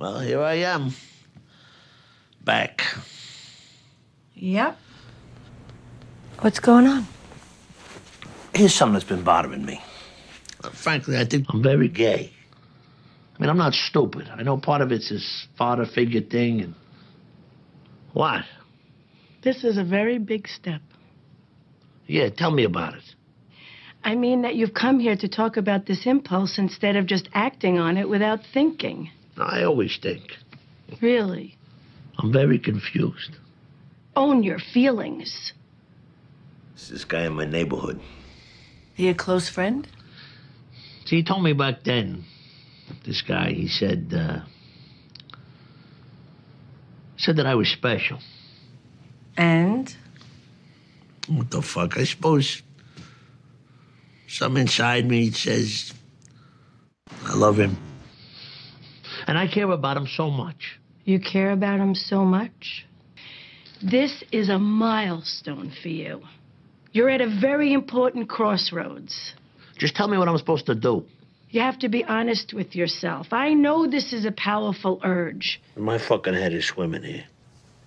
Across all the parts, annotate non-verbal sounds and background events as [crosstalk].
Well, here I am. Back. Yep. What's going on? Here's something that's been bothering me. Uh, frankly, I think I'm very gay. I mean, I'm not stupid. I know part of it's this father figure thing and. What? This is a very big step. Yeah, tell me about it. I mean that you've come here to talk about this impulse instead of just acting on it without thinking. I always think. Really? I'm very confused. Own your feelings. It's this guy in my neighborhood. He a close friend? See, he told me back then, this guy, he said, uh, said that I was special. And? What the fuck? I suppose some inside me says I love him. And I care about him so much. You care about him so much? This is a milestone for you. You're at a very important crossroads. Just tell me what I'm supposed to do. You have to be honest with yourself. I know this is a powerful urge. My fucking head is swimming here.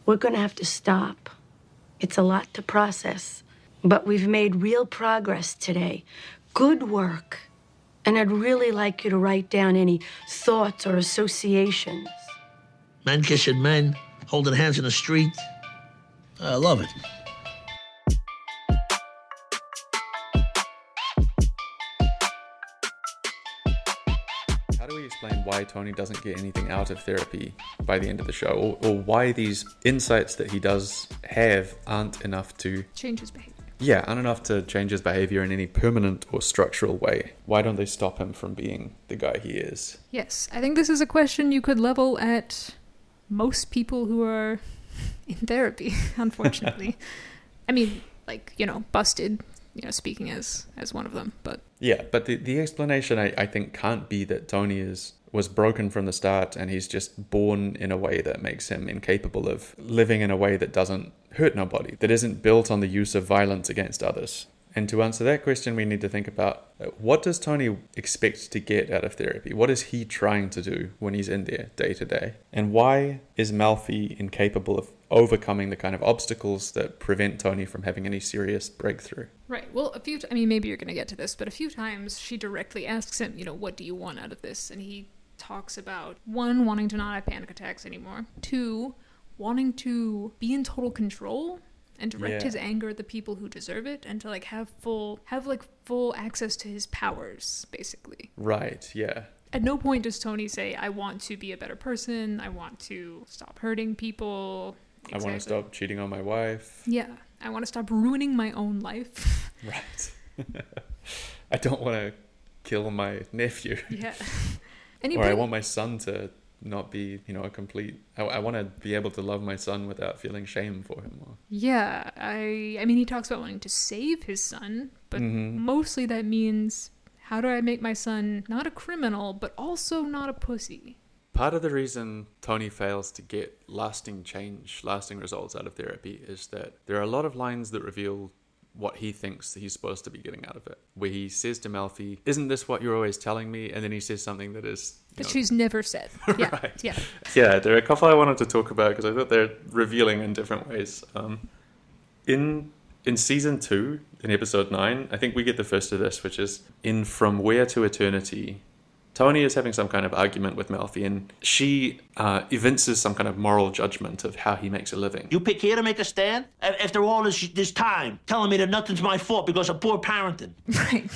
We're going to have to stop. It's a lot to process. But we've made real progress today. Good work. And I'd really like you to write down any thoughts or associations. Men kissing men, holding hands in the street. I love it. How do we explain why Tony doesn't get anything out of therapy by the end of the show, or, or why these insights that he does have aren't enough to Change his behavior. Yeah, enough to change his behavior in any permanent or structural way? Why don't they stop him from being the guy he is? Yes, I think this is a question you could level at most people who are [laughs] in therapy, [laughs] unfortunately. [laughs] I mean, like, you know, busted, you know, speaking as as one of them, but Yeah, but the, the explanation I, I think can't be that Tony is was broken from the start and he's just born in a way that makes him incapable of living in a way that doesn't hurt nobody, that isn't built on the use of violence against others. And to answer that question, we need to think about uh, what does Tony expect to get out of therapy? What is he trying to do when he's in there day to day? And why is Melfi incapable of overcoming the kind of obstacles that prevent Tony from having any serious breakthrough? Right. Well, a few. T- I mean, maybe you're going to get to this, but a few times she directly asks him, you know, what do you want out of this? And he talks about one, wanting to not have panic attacks anymore. Two, wanting to be in total control and direct Yeah. his anger at the people who deserve it, and to like have full, have like full access to his powers, basically. Right, yeah. At no point does Tony say, "I want to be a better person. I want to stop hurting people." I want to stop cheating on my wife. Yeah, I want to stop ruining my own life. [laughs] Right. [laughs] I don't want to kill my nephew. yeah. [laughs] And he or I want my son to not be, you know, a complete. I, I want to be able to love my son without feeling shame for him. Or, Yeah, I I mean he talks about wanting to save his son, but Mhm. mostly that means how do I make my son not a criminal but also not a pussy? Part of the reason Tony fails to get lasting change, lasting results out of therapy is that there are a lot of lines that reveal what he thinks he's supposed to be getting out of it. Where he says to Melfi, "Isn't this what you're always telling me?" And then he says something that is you That know, she's never said. [laughs] Yeah. Right. Yeah. yeah, there are a couple I wanted to talk about because I thought they're revealing in different ways. Um, in in season two, in episode nine, I think we get the first of this, which is in From Where to Eternity. Tony is having some kind of argument with Melfi, and she uh, evinces some kind of moral judgment of how he makes a living. You pick here to make a stand? After all this, this time, telling me that nothing's my fault because of poor parenting. [laughs] Right.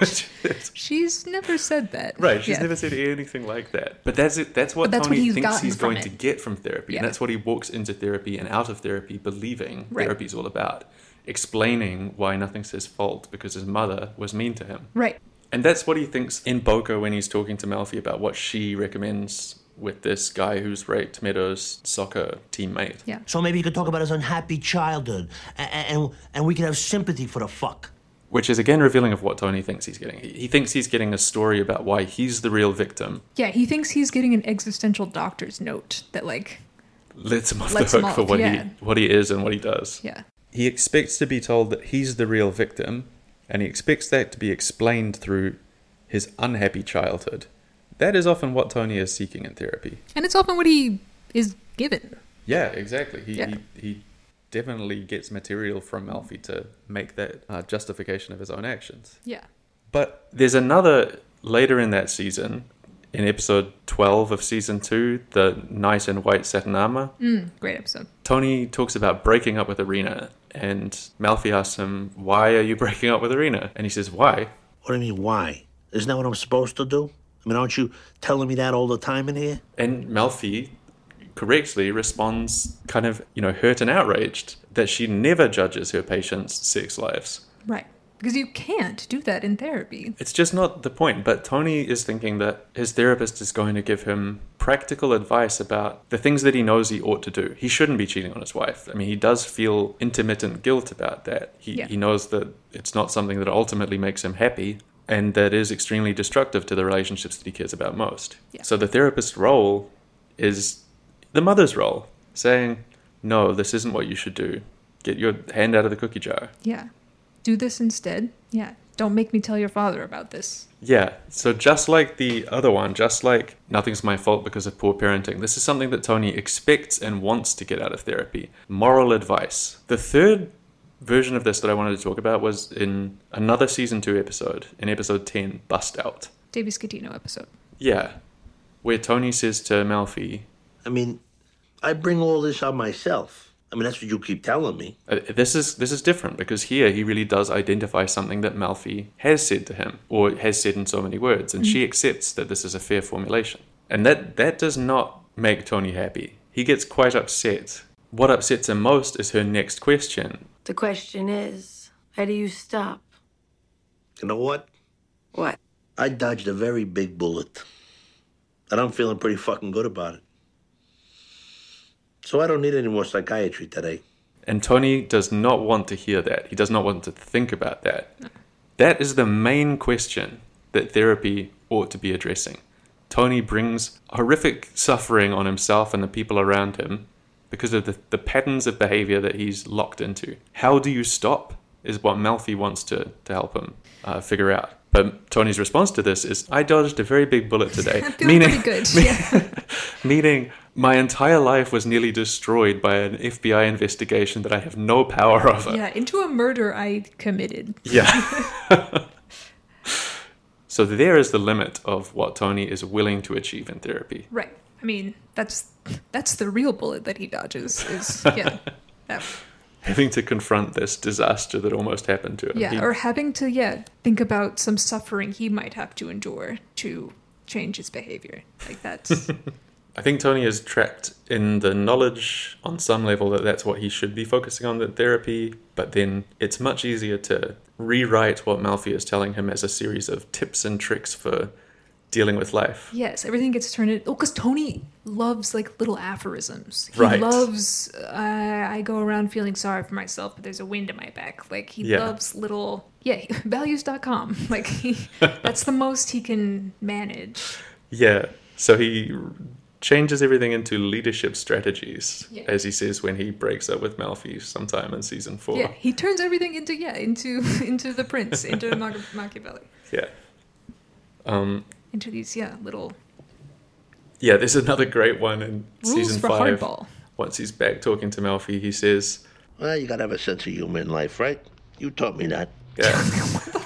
Which [laughs] she's never said that. Right, she's Yeah. never said anything like that. But that's it. That's what But that's what Tony he's thinks he's going it. to get from therapy, Yeah. and that's what he walks into therapy and out of therapy believing Right. therapy's all about, explaining why nothing's his fault because his mother was mean to him, Right. And that's what he thinks in Boca when he's talking to Melfi about what she recommends with this guy who's raped Meadows' soccer teammate. Yeah. So maybe you could talk about his unhappy childhood, and, and, and we could have sympathy for the fuck. Which is again revealing of what Tony thinks he's getting. He, he thinks he's getting a story about why he's the real victim. Yeah, he thinks he's getting an existential doctor's note that like Lets him off Lets the him hook for what yeah. he what he is and what he does. yeah. He expects to be told that he's the real victim, and he expects that to be explained through his unhappy childhood. that is often what Tony is seeking in therapy. And it's often what he is given. Yeah, exactly. He Yeah. he, he definitely gets material from Melfi to make that uh, justification of his own actions. Yeah. But there's another later in that season, in episode 12 of season 2, the Knight in White Satin Armor. Mm, great episode. Tony talks about breaking up with Irina, and Melfi asks him, Why are you [laughs] breaking up with Irina? And he says, Why? What do you mean, why? Isn't that what I'm supposed to do? I mean, aren't you telling me that all the time in here? And Melfi correctly responds, kind of, you know, hurt and outraged that she never judges her patients' sex lives. Right. Because you can't do that in therapy. It's just not the point. But Tony is thinking that his therapist is going to give him practical advice about the things that he knows he ought to do. He shouldn't be cheating on his wife. I mean, he does feel intermittent guilt about that. He, Yeah. he knows that it's not something that ultimately makes him happy and that is extremely destructive to the relationships that he cares about most. Yeah. So the therapist's role is the mother's role, saying, No, this isn't what you should do. Get your hand out of the cookie jar. Yeah. Do this instead. Yeah. Don't make me tell your father about this. Yeah, so just like the other one, just like nothing's my fault because of poor parenting, this is something that Tony expects and wants to get out of therapy. Moral advice. The third version of this that I wanted to talk about was in another season 2 episode, in episode 10, Bust Out. Davey Scatino episode. Yeah, where Tony says to Melfi, I mean, I bring all this on myself. I mean, that's what you keep telling me. Uh, this is this is different because here he really does identify something that Melfi has said to him or has said in so many words, and she accepts that this is a fair formulation, and that that does not make Tony happy. He gets quite upset. What upsets him most is her next question. The question is, how do you stop? You know what? What? I dodged a very big bullet. And I'm feeling pretty fucking good about it. So I don't need any more psychiatry today. And Tony does not want to hear that. He does not want to think about that. That is the main question that therapy ought to be addressing. Tony brings horrific suffering on himself and the people around him because of the, the patterns of behavior that he's locked into. How do you stop? Is what Melfi wants to, to help him uh, figure out. But Tony's response to this is, I dodged a very big bullet today. [laughs] I'm feeling pretty good. [laughs] Yeah. [laughs] meaning my entire life was nearly destroyed by an FBI investigation that I have no power over. yeah. Into a murder I committed. Yeah. [laughs] [laughs] so there is the limit of what Tony is willing to achieve in therapy. Right. I mean, that's that's the real bullet that he dodges. Is [laughs] yeah. That, Having to confront this disaster that almost happened to him. yeah. He- Or having to yeah think about some suffering he might have to endure to change his behavior. Like that's I think Tony is trapped in the knowledge on some level that that's what he should be focusing on in therapy, but then it's much easier to rewrite what Melfi is telling him as a series of tips and tricks for dealing with life. Yes, everything gets turned in. Oh, because Tony loves like little aphorisms. He Right. loves. Uh, I go around feeling sorry for myself, but there's a wind in my back. Like he Yeah. loves little. Yeah, [laughs] values.com. [laughs] Like he, [laughs] that's the most he can manage. Yeah. So he changes everything into leadership strategies, Yeah. as he says when he breaks up with Melfi sometime in season four. Yeah, he turns everything into yeah into [laughs] into the prince into [laughs] Mach- Machiavelli Yeah. Um, into these yeah little yeah, there's another great one in rules season for five. hardball. Once he's back talking to Melfi, he says, Well, you gotta have a sense of humor in life, right? You taught me that. yeah, [laughs]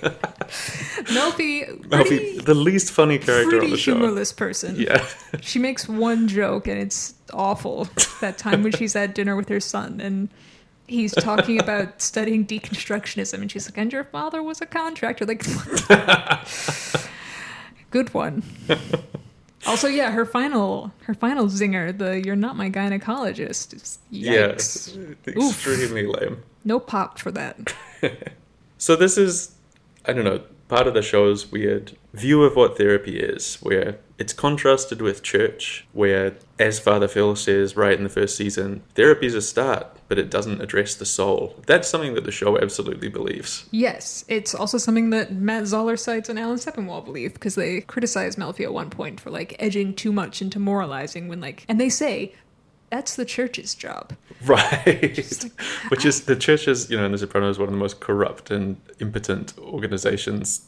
[laughs] Melfi, pretty, the least funny character on the show. humorless person. Yeah. [laughs] She makes one joke and it's awful. That time when she's at dinner with her son and he's talking about [laughs] studying deconstructionism and she's like, and your father was a contractor. Like, good one. Also, yeah, her final her final zinger, the "You're not my gynecologist." Is, yikes! Yeah. Extremely lame. No pop for that. So this is, I don't know, part of the show's weird view of what therapy is, where it's contrasted with church, where, as Father Phil says right in the first season, therapy is a start, but it doesn't address the soul. That's something that the show absolutely believes. Yes, it's also something that Matt Zoller Seitz and Alan Sepinwall believe because they criticize Melfi at one point for like edging too much into moralizing when like, and they say that's the church's job. [laughs] Right. Which is, the church is, you know, in The Sopranos, is one of the most corrupt and impotent organizations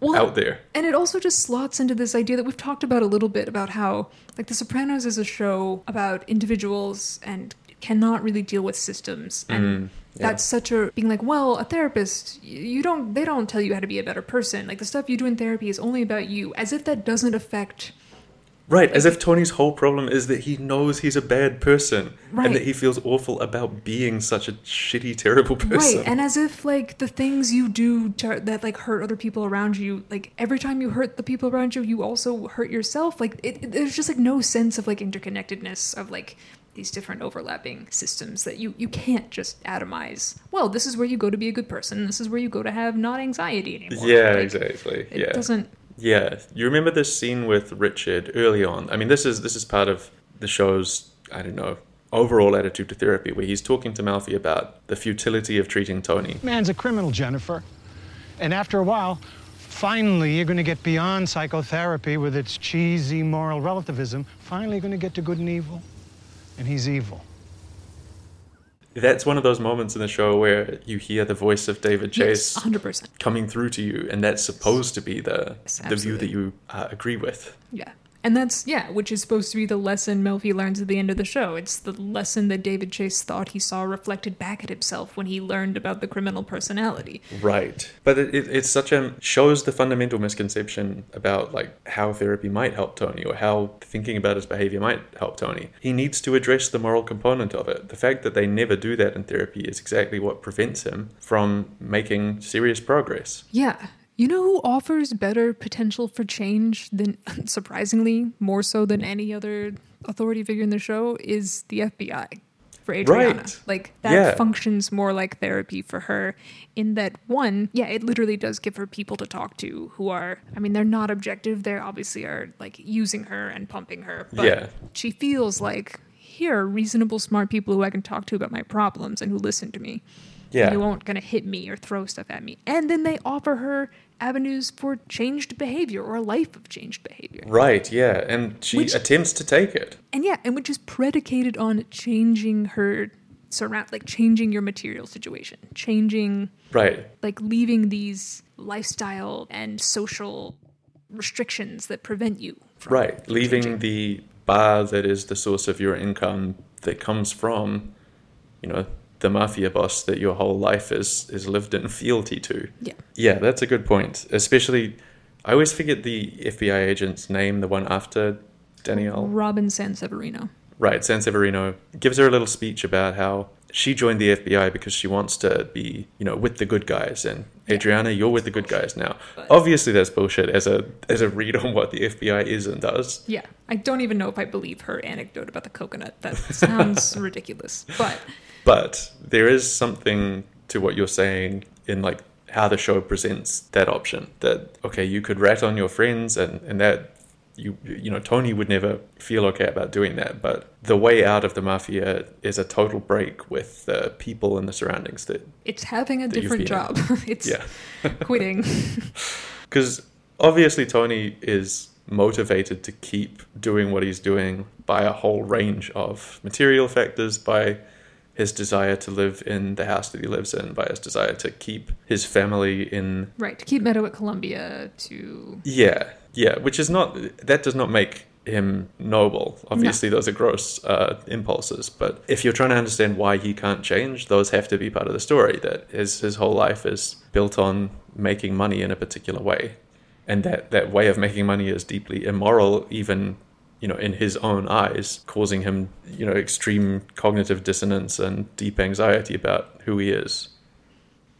well, out there. And it also just slots into this idea that we've talked about a little bit about how, like, The Sopranos is a show about individuals and cannot really deal with systems and mm, yeah. that's such a being like well a therapist you don't they don't tell you how to be a better person like the stuff you do in therapy is only about you as if that doesn't affect Right, as if Tony's whole problem is that he knows he's a bad person right. and that he feels awful about being such a shitty, terrible person. Right, and as if like the things you do to, that like hurt other people around you, like every time you hurt the people around you, you also hurt yourself. Like it, it, there's just like no sense of like interconnectedness of like these different overlapping systems that you you can't just atomize. Well, this is where you go to be a good person. This is where you go to have not anxiety anymore. Yeah, like, exactly. It yeah. doesn't yeah, you remember this scene with Richard early on. I mean, this is this is part of the show's I don't know overall attitude to therapy, where he's talking to Melfi about the futility of treating Tony. Man's a criminal, Jennifer, and after a while, finally you're going to get beyond psychotherapy with its cheesy moral relativism. Finally, you're going to get to good and evil, and he's evil that's one of those moments in the show where you hear the voice of David Chase yes, 100%. coming through to you, and that's supposed to be the yes, the view that you uh, agree with. Yeah. And that's, yeah, which is supposed to be the lesson Melfi learns at the end of the show. It's the lesson that David Chase thought he saw reflected back at himself when he learned about the criminal personality. Right. But it, it, it's such a, shows the fundamental misconception about, like, how therapy might help Tony or how thinking about his behavior might help Tony. He needs to address the moral component of it. The fact that they never do that in therapy is exactly what prevents him from making serious progress. Yeah. You know who offers better potential for change than, [laughs] surprisingly, more so than any other authority figure in the show is the FBI for Adriana. Right. Like that yeah. functions more like therapy for her in that one, yeah, it literally does give her people to talk to who are I mean, they're not objective. They obviously are like using her and pumping her. But yeah. she feels like here are reasonable, smart people who I can talk to about my problems and who listen to me. Yeah. Who won't gonna hit me or throw stuff at me. And then they offer her avenues for changed behavior or a life of changed behavior. Right, yeah. And she which, attempts to take it. And yeah, and which is predicated on changing her surround like changing your material situation, changing Right. Like leaving these lifestyle and social restrictions that prevent you Right. Leaving changing. the bar that is the source of your income that comes from, you know, the mafia boss that your whole life is is lived in fealty to. Yeah. Yeah, that's a good point. Especially, I always forget the FBI agent's name, the one after Danielle. Robin Sanseverino. Right, Sanseverino gives her a little speech about how she joined the FBI because she wants to be, you know, with the good guys. And yeah. Adriana, you're with the good guys now. But Obviously, that's bullshit as a as a read on what the FBI is and does. Yeah, I don't even know if I believe her anecdote about the coconut. That sounds [laughs] ridiculous, but but there is something to what you're saying in like how the show presents that option that okay you could rat on your friends and and that you you know Tony would never feel okay about doing that. But the way out of the mafia is a total break with the people and the surroundings that it's having a different job. [laughs] It's yeah. [laughs] quitting. [laughs] Because obviously Tony is motivated to keep doing what he's doing by a whole range of material factors by his desire to live in the house that he lives in, by his desire to keep his family in. Right, to keep Meadow at Columbia, to. Yeah, yeah, which is not. That does not make him noble. Obviously, no. those are gross uh, impulses. But if you're trying to understand why he can't change, those have to be part of the story. That his his whole life is built on making money in a particular way, and that that way of making money is deeply immoral, even you know, in his own eyes, causing him, you know, extreme cognitive dissonance and deep anxiety about who he is.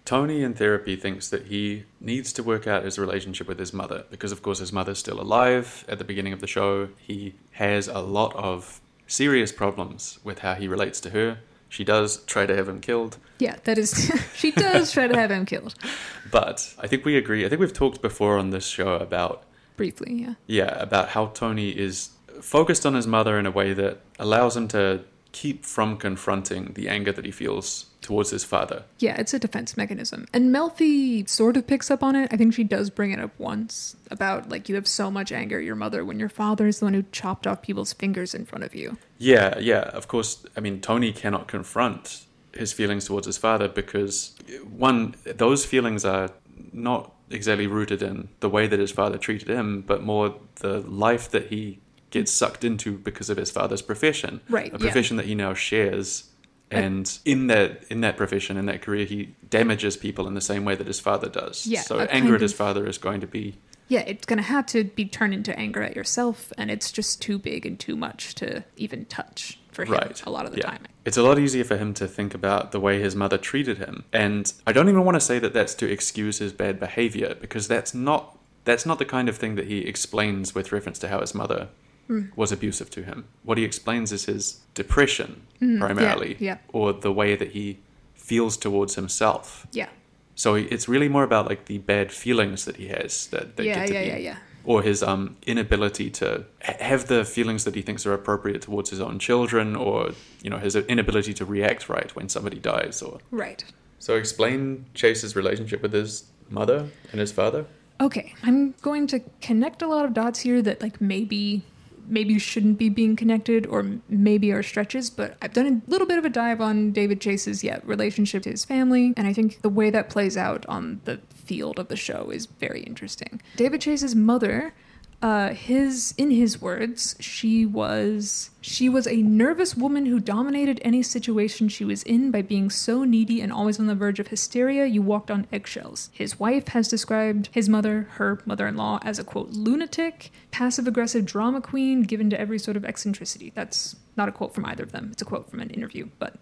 Tony in therapy thinks that he needs to work out his relationship with his mother because, of course, his mother's still alive. At the beginning of the show, he has a lot of serious problems with how he relates to her. She does try to have him killed. Yeah, that is. [laughs] she does try to have him killed. [laughs] But I think we agree. I think we've talked before on this show about. Briefly, yeah. Yeah, about how Tony is focused on his mother in a way that allows him to keep from confronting the anger that he feels towards his father. Yeah, it's a defense mechanism. And Melfi sort of picks up on it. I think she does bring it up once about like you have so much anger at your mother when your father is the one who chopped off people's fingers in front of you. Yeah, yeah. Of course, I mean Tony cannot confront his feelings towards his father because one those feelings are not exactly rooted in the way that his father treated him, but more the life that he gets sucked into because of his father's profession. Right, A yeah. profession that he now shares. And in that in that profession, in that career, he damages people in the same way that his father does. Yeah, so anger at his of- father is going to be Yeah, it's going to have to be turned into anger at yourself, and it's just too big and too much to even touch for him right a lot of the yeah. time. It's a lot easier for him to think about the way his mother treated him, and I don't even want to say that that's to excuse his bad behavior because that's not that's not the kind of thing that he explains with reference to how his mother Hmm. was abusive to him. What he explains is his depression primarily, Mm-hmm. yeah. or the way that he feels towards himself. Yeah. So it's really more about like the bad feelings that he has that, that Yeah, get to yeah, be, yeah, yeah. or his um inability to have the feelings that he thinks are appropriate towards his own children, or you know his inability to react right when somebody dies. Or Right. so explain Chase's relationship with his mother and his father. Okay, I'm going to connect a lot of dots here that like maybe maybe you shouldn't be being connected or maybe are stretches, but I've done a little bit of a dive on David Chase's yeah, relationship to his family, and I think the way that plays out on the field of the show is very interesting. David Chase's mother uh, his in his words, she was she was a nervous woman who dominated any situation she was in by being so needy and always on the verge of hysteria you walked on eggshells. His wife has described his mother, her mother-in-law, as a quote lunatic, passive-aggressive drama queen given to every sort of eccentricity. That's not a quote from either of them. It's a quote from an interview, but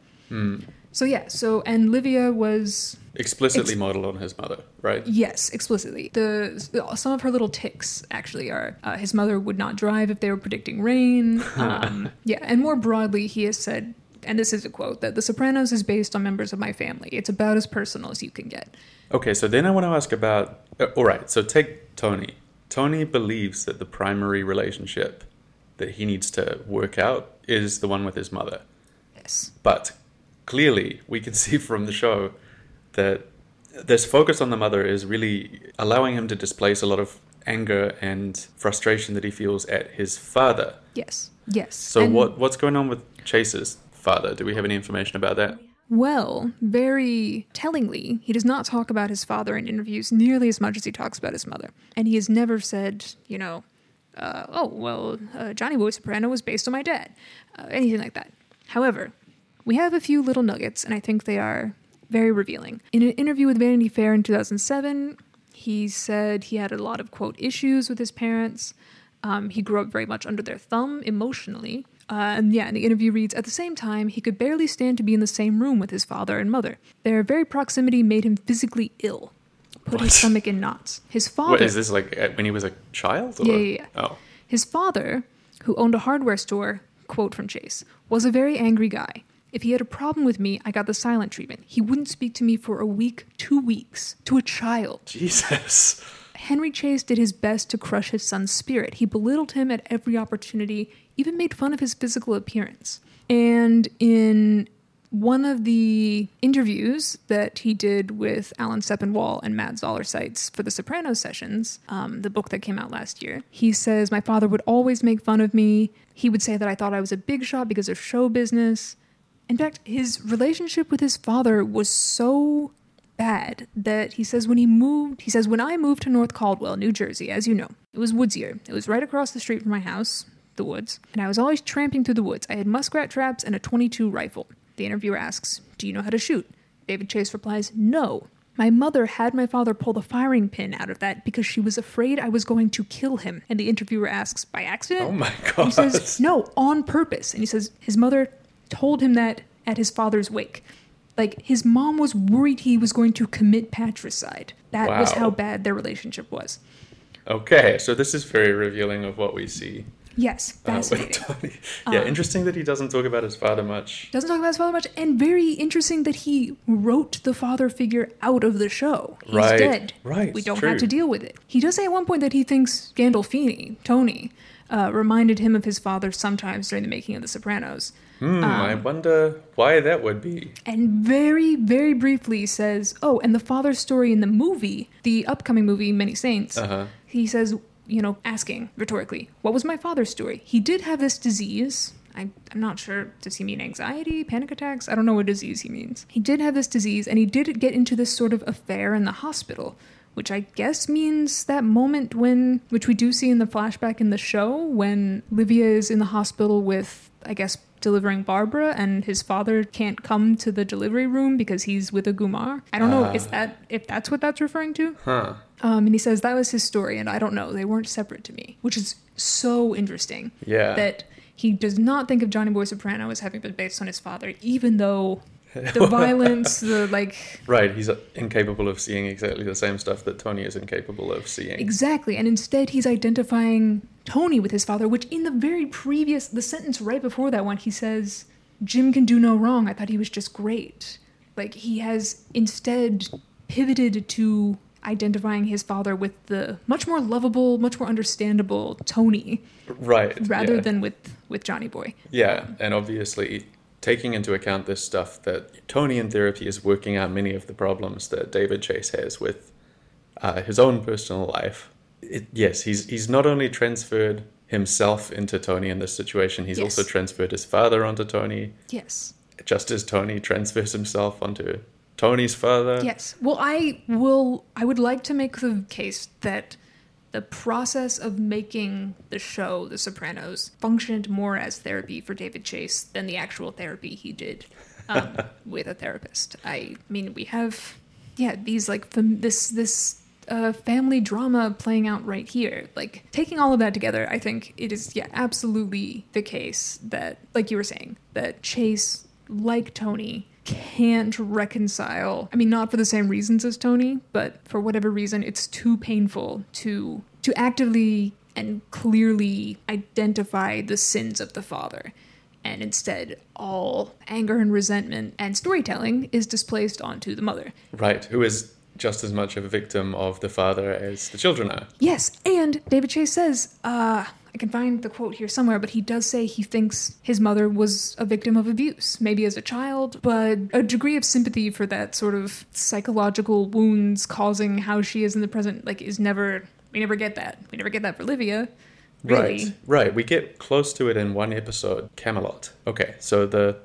so yeah, so and Livia was Explicitly Ex- modeled on his mother, right? Yes, explicitly. The some of her little ticks actually are uh, his mother would not drive if they were predicting rain. [laughs] Um, yeah, and more broadly, he has said, and this is a quote that The Sopranos is based on members of my family. It's about as personal as you can get. Okay, so then I want to ask about. Uh, all right, so take Tony. Tony believes that the primary relationship that he needs to work out is the one with his mother. Yes. But clearly, we can [laughs] see from the show that this focus on the mother is really allowing him to displace a lot of anger and frustration that he feels at his father. Yes. Yes. So And- what what's going on with Chase's father? Do we have any information about that? Well, very tellingly, he does not talk about his father in interviews nearly as much as he talks about his mother. And he has never said, you know, uh, oh, well, uh, Johnny Boy Soprano was based on my dad, uh, anything like that. However, we have a few little nuggets, and I think they are very revealing. In an interview with Vanity Fair in 2007, he said he had a lot of, quote, issues with his parents. Um, he grew up very much under their thumb emotionally. Uh, and yeah, and the interview reads At the same time, he could barely stand to be in the same room with his father and mother. Their very proximity made him physically ill, put What? his stomach in knots. His father. What is this like when he was a child? Or? Yeah, yeah, yeah. Oh, His father, who owned a hardware store, quote from Chase, was a very angry guy. If he had a problem with me, I got the silent treatment. He wouldn't speak to me for a week, two weeks, to a child. Jesus. Henry Chase did his best to crush his son's spirit. He belittled him at every opportunity, even made fun of his physical appearance. And in one of the interviews that he did with Alan Sepinwall and Matt Zoller Seitz for the Sopranos sessions, um, the book that came out last year, he says, My father would always make fun of me. He would say that I thought I was a big shot because of show business. In fact, his relationship with his father was so bad that he says when he moved, he says, when I moved to North Caldwell, New Jersey, as you know, it was woodsier. It was right across the street from my house, the woods, and I was always tramping through the woods. I had muskrat traps and a 22 rifle. The interviewer asks, Do you know how to shoot? David Chase replies, No. My mother had my father pull the firing pin out of that because she was afraid I was going to kill him. And the interviewer asks, By accident? Oh my And he says, [laughs] God. No, on purpose. And he says, His mother told him that at his father's wake. Like, his mom was worried he was going to commit patricide. That was how bad their relationship was. Okay, so this is very revealing of what we see. Yes, uh, fascinating. Tony. [laughs] Yeah, interesting that he doesn't talk about his father much. Doesn't talk about his father much, and very interesting that he wrote the father figure out of the show. He's Right, dead. right, We don't true. have to deal with it. He does say at one point that he thinks Gandolfini, Tony, uh, reminded him of his father sometimes during the making of The Sopranos. Hmm, I Um, wonder why that would be. and very, very briefly says, "Oh, and the father's story in the movie, the upcoming movie, Many Saints." Uh-huh. He says, you know, asking rhetorically, "What was my father's story? He did have this disease. I, I'm not sure. Does he mean anxiety, panic attacks? I don't know what disease he means. He did have this disease, and he did get into this sort of affair in the hospital." Which I guess means that moment when, which we do see in the flashback in the show, when Livia is in the hospital with, I guess, delivering Barbara, and his father can't come to the delivery room because he's with a Gumar. I don't know Ah. is that if that's what that's referring to. Huh. Um, and he says that was his story, and I don't know. They weren't separate to me, which is so interesting. Yeah. That he does not think of Johnny Boy Soprano as having been based on his father, even though the [laughs] violence, the like, Right, he's incapable of seeing exactly the same stuff that Tony is incapable of seeing. exactly. And instead, he's identifying Tony with his father, which in the very previous, the sentence right before that one, he says, Jim can do no wrong. I thought he was just great. Like, he has instead pivoted to identifying his father with the much more lovable, much more understandable Tony right. rather yeah. than with with Johnny Boy. Yeah, and obviously taking into account this stuff that Tony in therapy is working out many of the problems that David Chase has with uh, his own personal life. It, yes, he's he's not only transferred himself into Tony in this situation, he's Yes. also transferred his father onto Tony, Yes. just as Tony transfers himself onto Tony's father. Yes. Well, I will. I would like to make the case that the process of making the show The Sopranos functioned more as therapy for David Chase than the actual therapy he did um, [laughs] with a therapist. I mean, we have, yeah, these like fam- this this uh, family drama playing out right here. Like taking all of that together, I think it is yeah absolutely the case that, like you were saying, that Chase, like Tony, can't reconcile. I mean, not for the same reasons as Tony, but for whatever reason, it's too painful to to actively and clearly identify the sins of the father. And instead, all anger and resentment and storytelling is displaced onto the mother. Right, who is just as much of a victim of the father as the children are. Yes, and David Chase says, uh, I can find the quote here somewhere, but he does say he thinks his mother was a victim of abuse, maybe as a child, but a degree of sympathy for that sort of psychological wounds causing how she is in the present, like, is never, we never get that. We never get that for Livia. Really. Right, right. We get close to it in one episode, Camelot. Okay, so the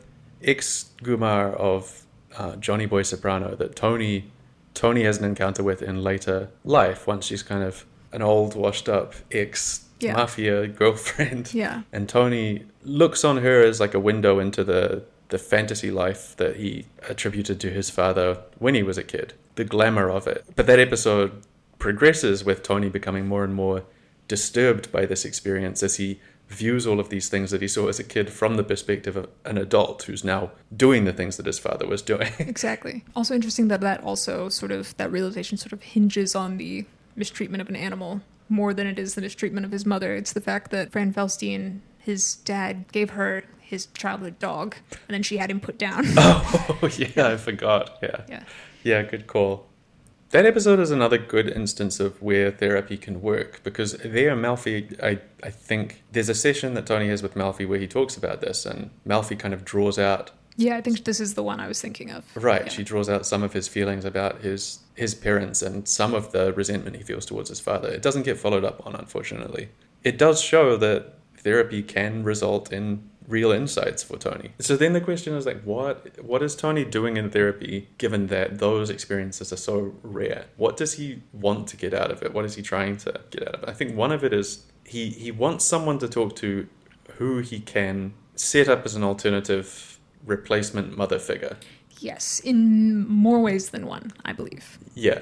ex Gumar of uh, Johnny Boy Soprano that Tony Tony has an encounter with in later life once she's kind of an old, washed up ex Yeah. mafia [laughs] girlfriend. Yeah. And Tony looks on her as like a window into the the fantasy life that he attributed to his father when he was a kid, the glamour of it. But that episode progresses with Tony becoming more and more disturbed by this experience as he views all of these things that he saw as a kid from the perspective of an adult who's now doing the things that his father was doing. [laughs] Exactly. Also interesting that that also sort of, that realization sort of hinges on the mistreatment of an animal more than it is the mistreatment of his mother. It's the fact that Fran Felstein, his dad, gave her his childhood dog, and then she had him put down. [laughs] oh, yeah, I forgot. Yeah. yeah. Yeah, good call. That episode is another good instance of where therapy can work because there, Melfi, I, I think there's a session that Tony has with Melfi where he talks about this, and Melfi kind of draws out, Yeah, I think this is the one I was thinking of. right, Yeah. she draws out some of his feelings about his his parents and some of the resentment he feels towards his father. It doesn't get followed up on, unfortunately. It does show that therapy can result in real insights for Tony. So then the question is like what what is Tony doing in therapy given that those experiences are so rare? What does he want to get out of it? What is he trying to get out of it? I think one of it is he he wants someone to talk to who he can set up as an alternative replacement mother figure. Yes, in more ways than one, I believe. Yeah.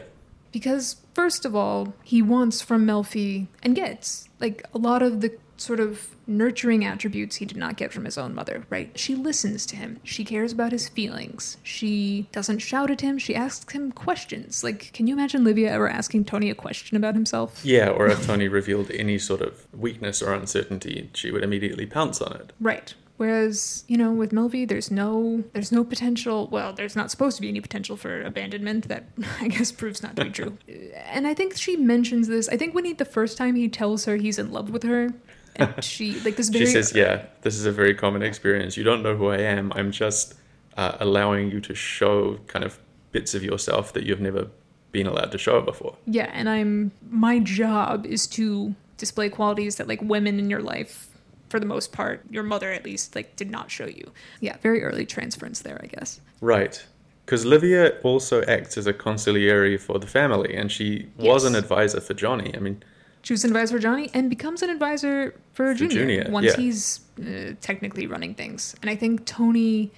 Because, first of all, he wants from Melfi and gets, like, a lot of the sort of nurturing attributes he did not get from his own mother, right? She listens to him. She cares about his feelings. She doesn't shout at him. She asks him questions. Like, can you imagine Livia ever asking Tony a question about himself? Yeah, or if [laughs] Tony revealed any sort of weakness or uncertainty, she would immediately pounce on it. Right. Whereas, you know, with Melfi, there's no there's no potential. Well, there's not supposed to be any potential for abandonment. That [laughs] I guess proves not to be true. [laughs] and I think she mentions this. I think when he the first time he tells her he's in love with her, and [laughs] she like this very She says, "Yeah, this is a very common experience. You don't know who I am. I'm just uh, allowing you to show kind of bits of yourself that you've never been allowed to show before." yeah, and I'm my job is to display qualities that like women in your life. For the most part, your mother at least like did not show you. Yeah, very early transference there, I guess. Right. Because Livia also acts as a consigliere for the family, and she was an advisor for Johnny. I mean, She was an advisor for Johnny and becomes an advisor for, Junior, Junior, once yeah. he's uh, technically running things. And I think Tony,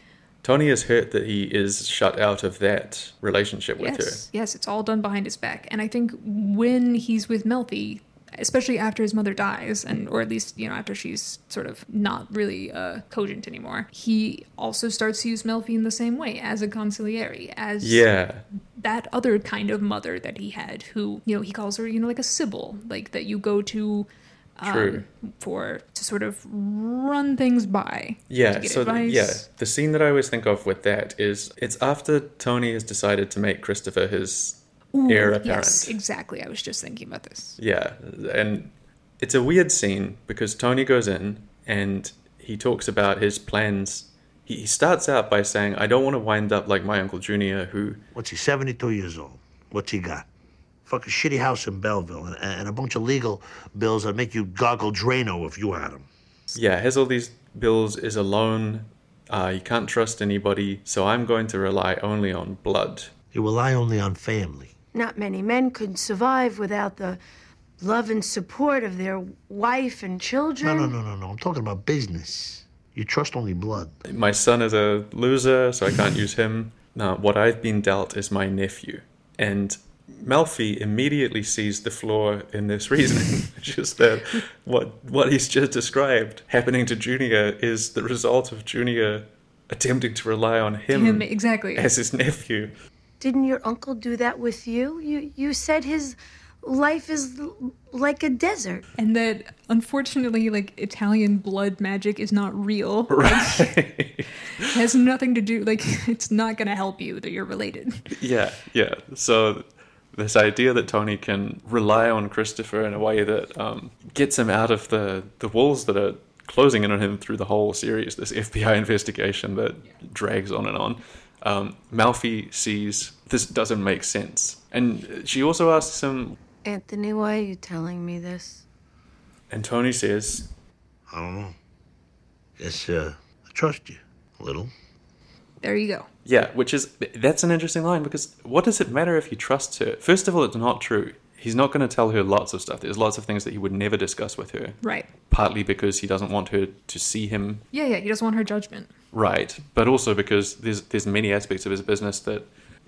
Tony is hurt that he is shut out of that relationship with her. yes, yes, it's all done behind his back. And I think when he's with Melfi, especially after his mother dies, and or at least you know after she's sort of not really uh, cogent anymore, he also starts to use Melfi in the same way as a consigliere, as. Yeah, that other kind of mother that he had, who you know he calls her, you know, like a sibyl, like that you go to. Um, True. For to sort of run things by. yeah. So the, yeah, the scene that I always think of with that is it's after Tony has decided to make Christopher his Ooh, heir apparent. Yes, exactly. I was just thinking about this. Yeah, and it's a weird scene because Tony goes in and he talks about his plans. He, he starts out by saying, "I don't want to wind up like my uncle Junior, who What's he, 72 years old? What's he got? Fucking shitty house in Belleville and, and a bunch of legal bills that make you goggle Drano if you had them. yeah has all these bills, is alone. Uh, you can't trust anybody, so I'm going to rely only on blood." You rely only on family. Not many men could survive without the love and support of their wife and children. No, no, no, no, no. I'm talking about business. You trust only blood. My son is a loser, so I can't use him. Now, what I've been dealt is my nephew. And Melfi immediately sees the flaw in this reasoning, [laughs] which is that what, what he's just described happening to Junior is the result of Junior attempting to rely on him, Him exactly. as his nephew. Didn't your uncle do that with you? You you said his life is like a desert. and that unfortunately, like Italian blood magic is not real. [laughs] Right. has nothing to do. Like [laughs] it's not going to help you that you're related. yeah, yeah. So this idea that Tony can rely on Christopher in a way that um, gets him out of the, the walls that are closing in on him through the whole series, this FBI investigation that drags on and on. Um, Melfi sees this doesn't make sense. And she also asks him, Anthony, why are you telling me this? and Tony says, I don't know. Guess uh, I trust you a little. There you go. Yeah, which is that's an interesting line because what does it matter if he trusts her? First of all, it's not true. He's not going to tell her lots of stuff. There's lots of things that he would never discuss with her. Right. Partly because he doesn't want her to see him Yeah, yeah. He doesn't want her judgment. Right, but also because there's there's many aspects of his business that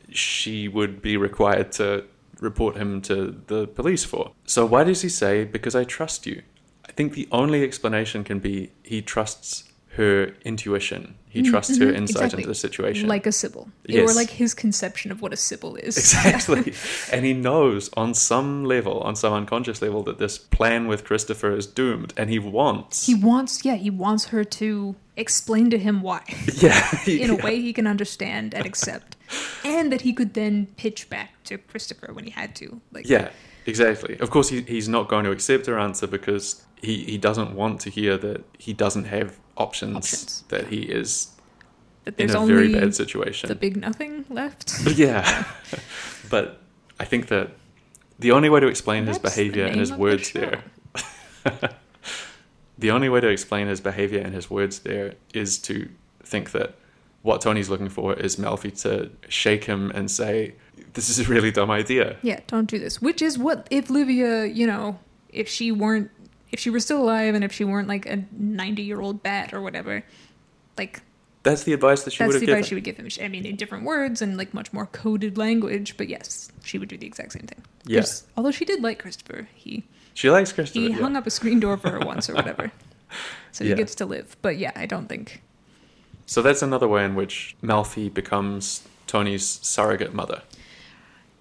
she would be required to report him to the police for. So why does he say because I trust you? I think the only explanation can be he trusts her intuition. He mm-hmm, trusts her mm-hmm, insight Exactly. into the situation. Like a Sybil. Or like his conception of what a Sybil is. Exactly. [laughs] and he knows on some level, on some unconscious level, that this plan with Christopher is doomed. And he wants. He wants, yeah, he wants her to explain to him why [laughs] yeah. [laughs] in a yeah. way he can understand and accept. And that he could then pitch back to Christopher when he had to. Like Yeah, exactly. Of course, he, he's not going to accept her answer because he, he doesn't want to hear that he doesn't have options, Options, that he is that in there's a only very bad situation. the big nothing left. [laughs] yeah. but I think that the only way to explain his That's behavior and his of the words there. The only way to explain his behavior and his words there is to think that what Tony's looking for is Melfi to shake him and say, This is a really dumb idea. Yeah, don't do this. Which is what if Livia, you know, if she weren't, if she were still alive and if she weren't like a ninety-year-old bat or whatever, like That's the advice that she would that's have the given. advice she would give him. I mean, in different words and like much more coded language, but yes, she would do the exact same thing. Yeah. 'Cause Although she did like Christopher, he She likes Christopher. he yeah. hung up a screen door for her once or whatever, [laughs] so Yeah. he gets to live. But yeah, I don't think. So that's another way in which Melfi becomes Tony's surrogate mother.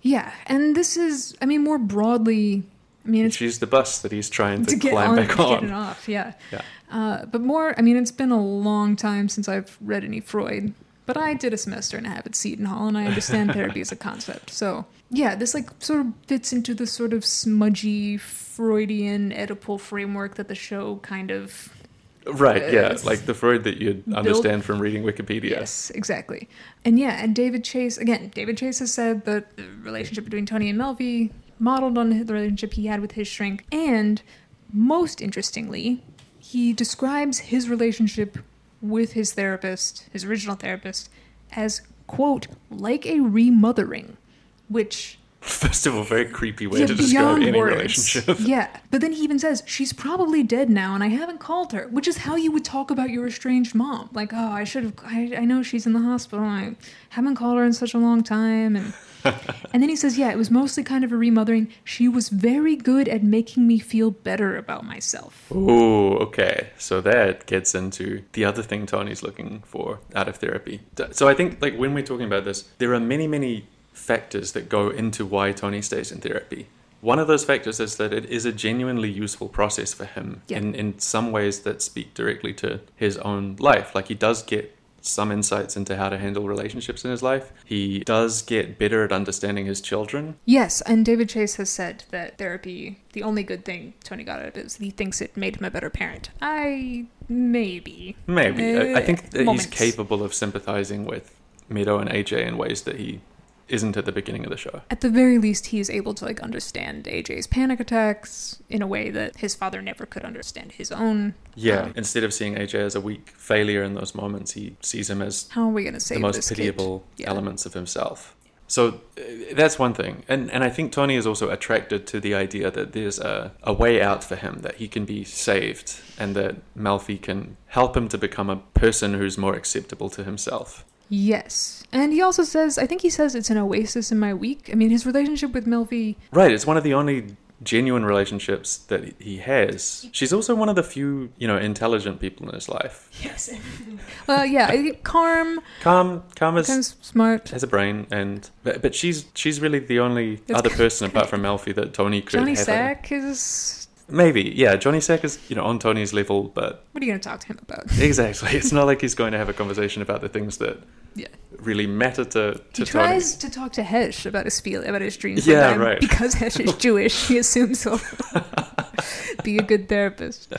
Yeah, and this is, I mean, more broadly, I mean, it's She's the bus that he's trying to, to get climb on, back get it off. Yeah. Yeah. Uh, but more, I mean, it's been a long time since I've read any Freud, but I did a semester and a half at Seton Hall, and I understand [laughs] therapy as a concept. So yeah, this like sort of fits into the sort of smudgy Freudian Oedipal framework that the show kind of Right, yeah, like the Freud that you'd understand from reading Wikipedia. Yes, exactly. And yeah, and David Chase, again, David Chase has said that the relationship between Tony and Melfi modeled on the relationship he had with his shrink. And most interestingly, he describes his relationship with his therapist, his original therapist, as quote, like a remothering, which First of all, very creepy way yeah, to describe any words. relationship. [laughs] Yeah, but then he even says she's probably dead now, and I haven't called her, which is how you would talk about your estranged mom. Like, oh, I should have. I, I know she's in the hospital. I haven't called her in such a long time, and [laughs] and then he says, yeah, it was mostly kind of a remothering. She was very good at making me feel better about myself. Oh, okay. So that gets into the other thing Tony's looking for out of therapy. So I think, like, when we're talking about this, there are many, many factors that go into why Tony stays in therapy. One of those factors is that it is a genuinely useful process for him Yeah. in, in some ways that speak directly to his own life. Like, he does get some insights into how to handle relationships in his life. He does get better at understanding his children. Yes, and David Chase has said that therapy, the only good thing Tony got out of it is he thinks it made him a better parent. I maybe. Maybe. I, I think uh, that moments. he's capable of sympathizing with Meadow and AJ in ways that he isn't at the beginning of the show. At the very least, he is able to like understand AJ's panic attacks in a way that his father never could understand his own. Yeah. Um, Instead of seeing AJ as a weak failure in those moments, he sees him as how are we going to save the most pitiable Yeah. elements of himself. So uh, that's one thing. And and I think Tony is also attracted to the idea that there's a, a way out for him, that he can be saved, and that Melfi can help him to become a person who's more acceptable to himself. Yes, and he also says, I think he says it's an oasis in my week. I mean, his relationship with Melfi. Right, it's one of the only genuine relationships that he has. She's also one of the few, you know, intelligent people in his life. Yes. [laughs] well, yeah, I think Carm, Calm, calm is, kind smart. has a brain, and but, but she's she's really the only It's other person apart [laughs] from Melfi that Tony could Johnny have. a- Sack is. Maybe, yeah. Johnny Sack is you know on Tony's level, but What are you going to talk to him about? [laughs] exactly, it's not like he's going to have a conversation about the things that Yeah. really matter to to He Tony. tries to talk to Hesh about his feel about his dreams. Yeah, right. Because Hesh is [laughs] Jewish, he assumes he'll [laughs] be a good therapist.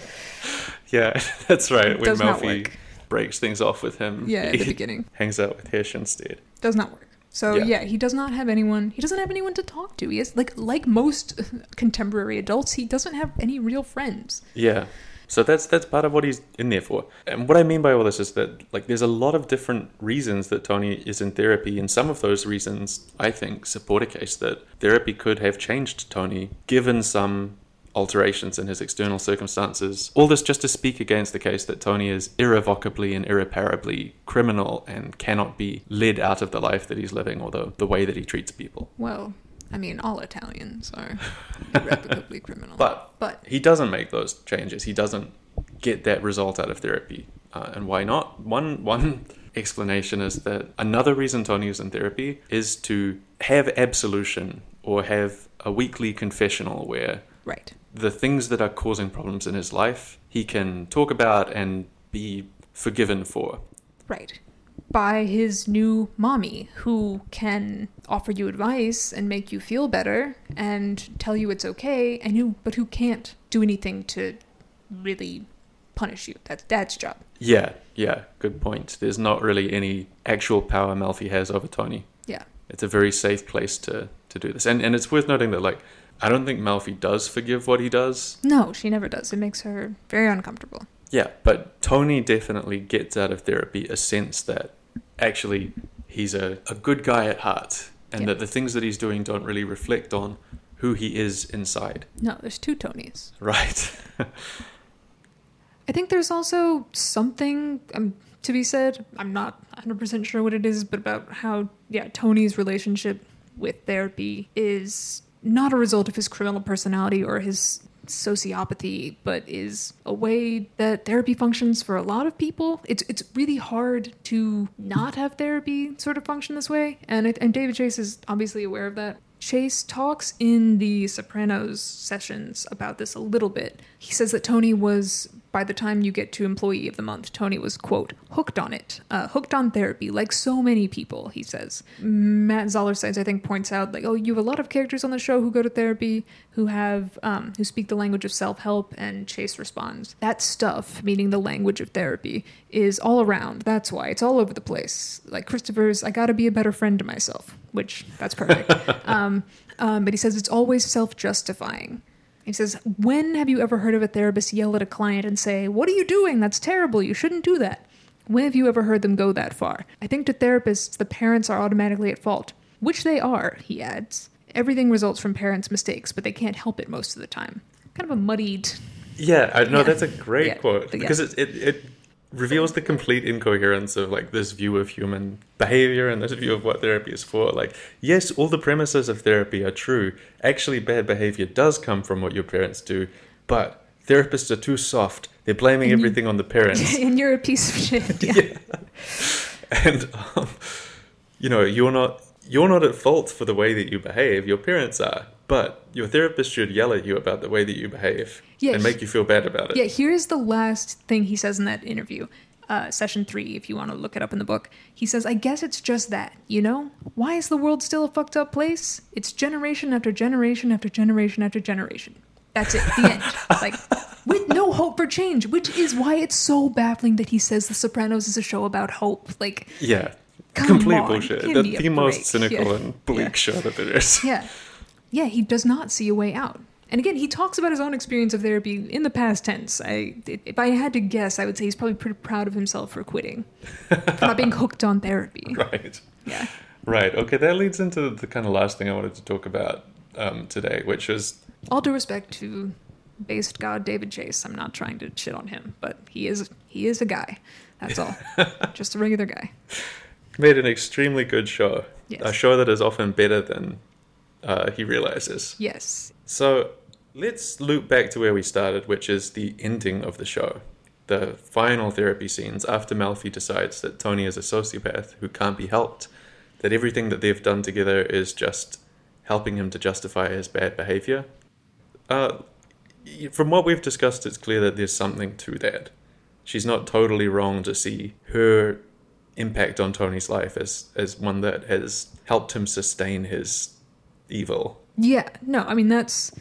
Yeah, that's right. When Does not Melfi breaks things off with him, Yeah, at the beginning. hangs out with Hesh instead. Does not work. So Yeah. yeah. he does not have anyone. He doesn't have anyone to talk to. He is like like most [laughs] contemporary adults. He doesn't have any real friends. Yeah. So that's that's part of what he's in there for. And what I mean by all this is that like there's a lot of different reasons that Tony is in therapy and some of those reasons I think support a case that therapy could have changed Tony given some alterations in his external circumstances. All this just to speak against the case that Tony is irrevocably and irreparably criminal and cannot be led out of the life that he's living or the, the way that he treats people. Well, I mean, all Italians are [laughs] irrevocably criminal. But but he doesn't make those changes. He doesn't get that result out of therapy. Uh, and why not? One one explanation is that another reason Tony is in therapy is to have absolution or have a weekly confessional where right. The things that are causing problems in his life he can talk about and be forgiven for. Right. By his new mommy, who can offer you advice and make you feel better and tell you it's okay, and who but who can't do anything to really punish you. That's dad's job. Yeah, yeah, good point. There's not really any actual power Melfi has over Tony. Yeah. it's a very safe place to to do this. And and it's worth noting that like I don't think Melfi does forgive what he does. No, she never does. It makes her very uncomfortable. Yeah, but Tony definitely gets out of therapy a sense that actually he's a, a good guy at heart and Yeah. that the things that he's doing don't really reflect on who he is inside. No, there's two Tonys. Right. [laughs] I think there's also something um, to be said. I'm not 100% sure what it is, but about how, yeah, Tony's relationship with therapy is not a result of his criminal personality or his sociopathy, but is a way that therapy functions for a lot of people. It's it's really hard to not have therapy sort of function this way, and it, and David Chase is obviously aware of that. Chase talks in the Sopranos sessions about this a little bit. He says that Tony was, by the time you get to Employee of the Month, Tony was, quote, hooked on it, uh, hooked on therapy, like so many people, he says. Matt Zoller says, I think, points out, like, oh, you have a lot of characters on the show who go to therapy, who have, um, who speak the language of self help, and Chase responds, that stuff, meaning the language of therapy, is all around. That's why. It's all over the place. Like Christopher's, I gotta be a better friend to myself, which, that's perfect. [laughs] um, um, but he says it's always self justifying. He says, When have you ever heard of a therapist yell at a client and say, What are you doing? That's terrible. You shouldn't do that? When have you ever heard them go that far? I think to therapists, the parents are automatically at fault, which they are, he adds. Everything results from parents' mistakes, but they can't help it most of the time. Kind of a muddied. Yeah, I know Yeah. that's a great Yeah, quote yeah. because it, it it reveals the complete incoherence of like this view of human behavior and this view of what therapy is for. Like, yes, all the premises of therapy are true. Actually, bad behavior does come from what your parents do, but therapists are too soft. They're blaming And you- everything on the parents. [laughs] and you're a piece of shit. [laughs] Yeah. and um, you know you're not you're not at fault for the way that you behave your parents are but your therapist should yell at you about the way that you behave Yeah, and make you feel bad about it Yeah, here's the last thing he says in that interview. Uh, session three, if you want to look it up in the book. He says, I guess it's just that, you know? Why is the world still a fucked up place? It's generation after generation after generation after generation. That's it, the end. [laughs] Like, with no hope for change, which is why it's so baffling that he says The Sopranos is a show about hope. Like, yeah complete on, bullshit give the, me the most cynical Yeah. and bleak Yeah. show that there is yeah. Yeah, he does not see a way out. And again, he talks about his own experience of therapy in the past tense. I, if I had to guess, I would say he's probably pretty proud of himself for quitting, for not being hooked on therapy. [laughs] right Yeah. right okay that leads into the kind of last thing i wanted to talk about um, today which is All due respect to based god David Chase, I'm not trying to shit on him, but he is he is a guy. That's all. [laughs] Just a regular guy. made an extremely good show Yes. a show that is often better than uh, he realizes Yes. So let's loop back to where we started, which is the ending of the show. The final therapy scenes after Melfi decides that Tony is a sociopath who can't be helped, that everything that they've done together is just helping him to justify his bad behavior. Uh, from what we've discussed, it's clear that there's something to that. She's not totally wrong to see her impact on Tony's life as, as one that has helped him sustain his evil. Yeah, no, I mean that's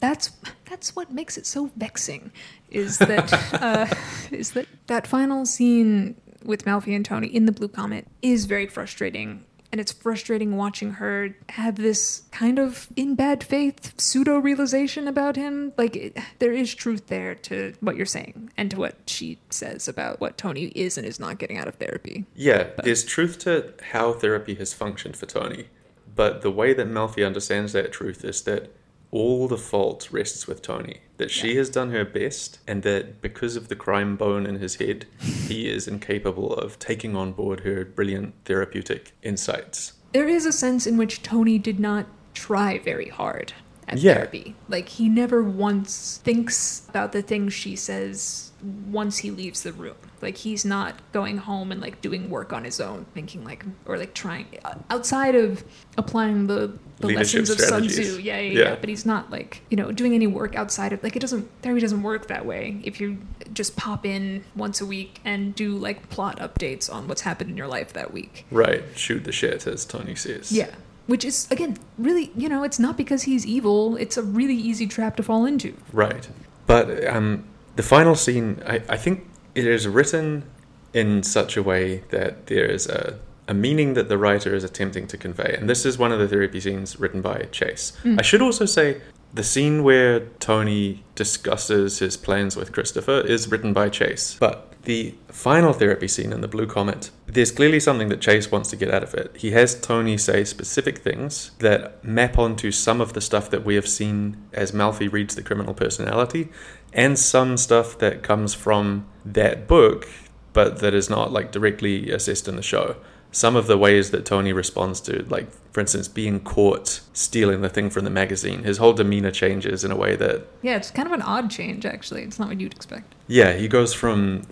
that's that's what makes it so vexing is that [laughs] uh, is that that final scene with Melfi and Tony in the Blue Comet is very frustrating. And it's frustrating watching her have this kind of in bad faith pseudo realization about him. Like, it, there is truth there to what you're saying and to what she says about what Tony is and is not getting out of therapy. Yeah, there's truth to how therapy has functioned for Tony, but the way that Melfi understands that truth is that all the fault rests with Tony. That she Yeah. has done her best, and that because of the crime bone in his head, [laughs] he is incapable of taking on board her brilliant therapeutic insights. there is a sense in which Tony did not try very hard at Yeah. therapy. Like he never once thinks about the things she says once he leaves the room. Like he's not going home and like doing work on his own, thinking like or like trying uh, outside of applying the the Leadership lessons of Sun. Tzu. Yeah, yeah, Yeah. yeah. But he's not like you know doing any work outside of like it doesn't therapy doesn't work that way. If you just pop in once a week and do like plot updates on what's happened in your life that week. Right, shoot the shit, as Tony says. Yeah. Which is, again, really, you know, it's not because he's evil. It's a really easy trap to fall into. Right. But um, the final scene, I, I think it is written in such a way that there is a, a meaning that the writer is attempting to convey. And this is one of the therapy scenes written by Chase. Mm. I should also say the scene where Tony discusses his plans with Christopher is written by Chase. But the final therapy scene in the Blue Comet, there's clearly something that Chase wants to get out of it. He has Tony say specific things that map onto some of the stuff that we have seen as Melfi reads the criminal personality, and some stuff that comes from that book, but that is not like directly assessed in the show. Some of the ways that Tony responds to, like, for instance, being caught stealing the thing from the magazine, his whole demeanor changes in a way that Yeah, it's kind of an odd change, actually. It's not what you'd expect. yeah, he goes from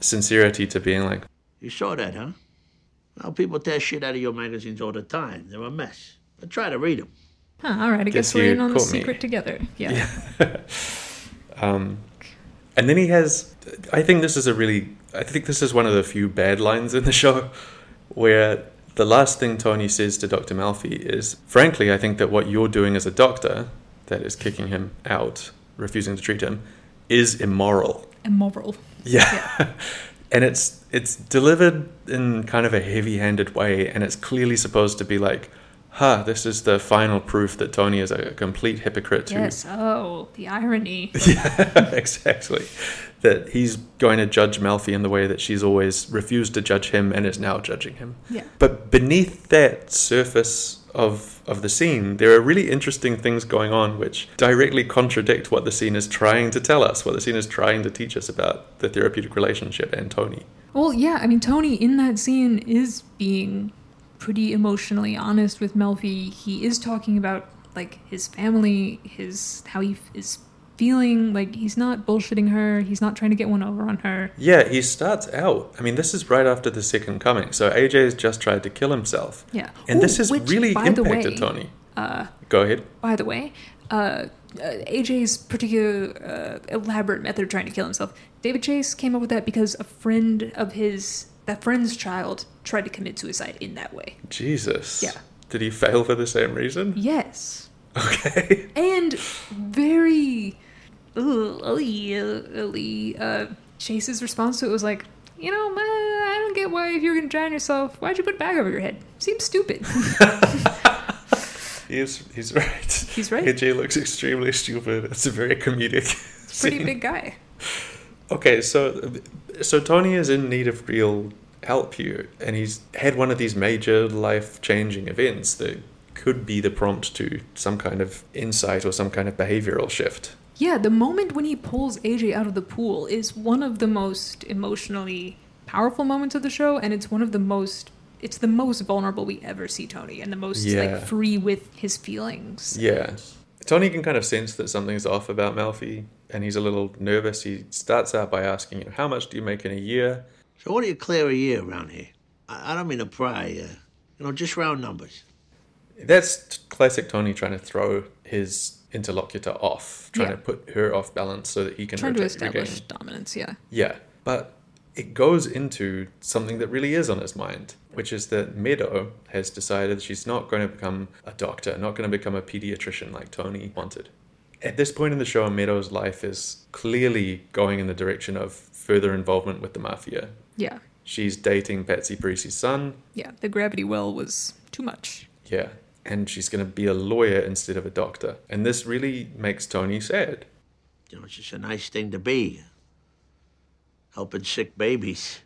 sincerity to being like, You saw that, huh? Well, people tear shit out of your magazines all the time. They're a mess. But try to read them. Huh, all right, I Guess guess, we're in on the caught me. secret together. Yeah. [laughs] um, and then he has. I think this is a really. I think this is one of the few bad lines in the show, where the last thing Tony says to Doctor Melfi is, "Frankly, I think that what you're doing as a doctor, that is kicking him out, refusing to treat him, is immoral." Immoral. Yeah. [laughs] and it's it's delivered in kind of a heavy-handed way and it's clearly supposed to be like ha, this is the final proof that Tony is a complete hypocrite. Who, Yes. Oh, the irony. [laughs] yeah, [laughs] exactly. That he's going to judge Melfi in the way that she's always refused to judge him and is now judging him. Yeah. But beneath that surface of of the scene, there are really interesting things going on which directly contradict what the scene is trying to tell us, what the scene is trying to teach us about the therapeutic relationship and Tony. Well, yeah, I mean, Tony in that scene is being pretty emotionally honest with Melfi. He is talking about like his family, his how he is feeling. Like he's not bullshitting her. He's not trying to get one over on her. Yeah, he starts out. I mean, this is right after the second coming. So AJ has just tried to kill himself. Yeah. And this has which, really impacted way, Tony. Uh, Go ahead. by the way, uh, uh, AJ's particular uh, elaborate method of trying to kill himself. David Chase came up with that because a friend of his, that friend's child, tried to commit suicide in that way. Jesus. Yeah. Did he fail for the same reason? Yes. Okay. [laughs] and very uh, uh, Chase's response to it was like, you know, man, I don't get why if you're gonna drown yourself, why'd you put a bag over your head? Seems stupid. [laughs] [laughs] He's he's right. He's right. AJ looks extremely stupid. It's a very comedic. Pretty scene. big guy. Okay, so so Tony is in need of real help here, and he's had one of these major life-changing events that could be the prompt to some kind of insight or some kind of behavioral shift. Yeah, the moment when he pulls AJ out of the pool is one of the most emotionally powerful moments of the show, and it's one of the most. It's the most vulnerable we ever see Tony, and the most Yeah. like free with his feelings. Yeah. Tony can kind of sense that something's off about Melfi, and he's a little nervous. He starts out by asking, you know, how much do you make in a year? So what do you clear a year around here? I, I don't mean to pry, uh, you know, just round numbers. That's classic Tony trying to throw his interlocutor off, trying Yeah. to put her off balance so that he can Trying to establish regain- dominance, yeah. Yeah, but it goes into something that really is on his mind, which is that Meadow has decided she's not going to become a doctor, not going to become a pediatrician like Tony wanted. At this point in the show, Meadow's life is clearly going in the direction of further involvement with the mafia. Yeah. She's dating Patsy Parisi's son, Yeah. The gravity well was too much. yeah, and she's going to be a lawyer instead of a doctor. And this really makes Tony sad. You know, it's just a nice thing to be. Helping sick babies.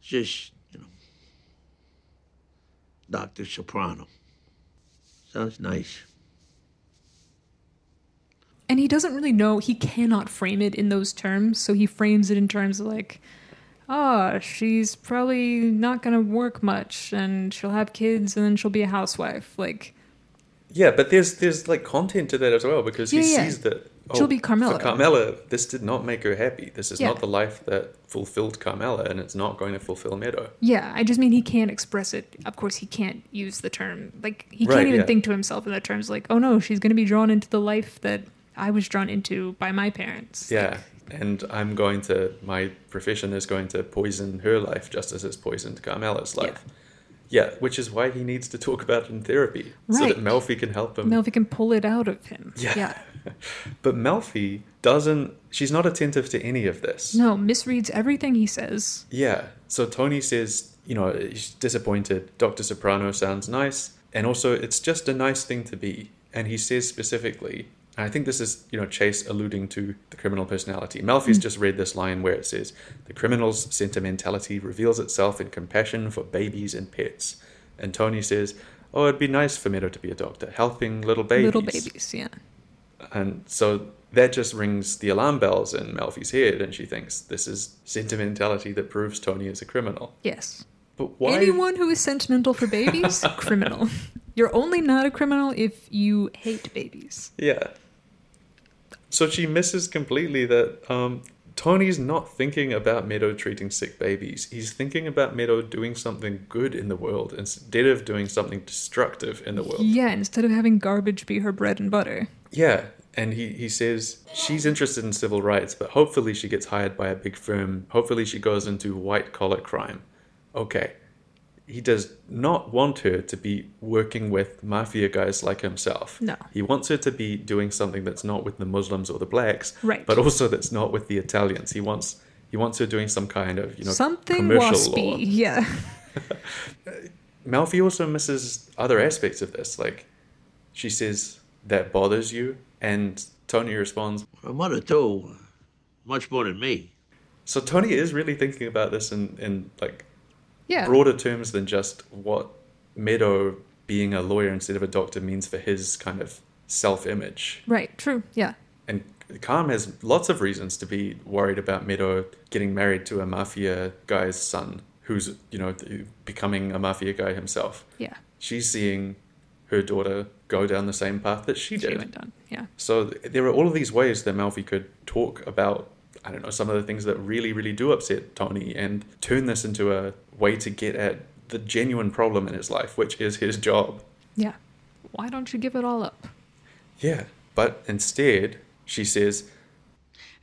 It's just, you know, Dr. Soprano. Sounds nice. And he doesn't really know, he cannot frame it in those terms, so he frames it in terms of like, oh, she's probably not gonna work much and she'll have kids and then she'll be a housewife. Like, Yeah, but there's there's like content to that as well because he Yeah, yeah. sees that oh, She'll be Carmela. Carmela, this did not make her happy. This is Yeah. not the life that fulfilled Carmela, and it's not going to fulfill Meadow. yeah, I just mean he can't express it. Of course, he can't use the term, like, he Right, can't even yeah. think to himself in the terms like, oh no, she's gonna be drawn into the life that I was drawn into by my parents. Yeah, and I'm going to my profession is going to poison her life just as it's poisoned Carmela's life. Yeah, which is why he needs to talk about it in therapy so that Melfi can help him. Melfi can pull it out of him. Yeah. yeah. [laughs] But Melfi doesn't. She's not attentive to any of this. No, misreads everything he says. Yeah. So Tony says, you know, he's disappointed. Dr. Soprano sounds nice. And also, it's just a nice thing to be. And he says specifically, I think this is, you know, Chase alluding to the criminal personality. Melfi's hmm. just read this line where it says, the criminal's sentimentality reveals itself in compassion for babies and pets. And Tony says, oh, it'd be nice for Meadow to be a doctor, helping little babies. Little babies, yeah. And so that just rings the alarm bells in Melfi's head, and she thinks this is sentimentality that proves Tony is a criminal. Yes. But why? Anyone who is sentimental for babies, criminal. [laughs] You're only not a criminal if you hate babies. Yeah. So she misses completely that um, Tony's not thinking about Meadow treating sick babies. He's thinking about Meadow doing something good in the world instead of doing something destructive in the world. Yeah, instead of having garbage be her bread and butter. Yeah, and he, he says she's interested in civil rights, but hopefully she gets hired by a big firm. Hopefully she goes into white collar crime. Okay. He does not want her to be working with mafia guys like himself. No. He wants her to be doing something that's not with the Muslims or the blacks, Right. but also that's not with the Italians. He wants he wants her doing some kind of, you know, Something commercial waspy. law. Yeah. [laughs] Melfi also misses other aspects of this. Like, she says, that bothers you? And Tony responds, My mother, too. Much more than me. So Tony is really thinking about this in, in like Yeah. broader terms than just what Meadow being a lawyer instead of a doctor means for his kind of self image. Right. True. Yeah. And Carm has lots of reasons to be worried about Meadow getting married to a mafia guy's son who's, you know, becoming a mafia guy himself. Yeah. She's seeing her daughter go down the same path that she did. She went down. Yeah. So there are all of these ways that Melfi could talk about, I don't know, some of the things that really, really do upset Tony and turn this into a way to get at the genuine problem in his life, which is his job. Yeah. Why don't you give it all up? Yeah. But instead, she says,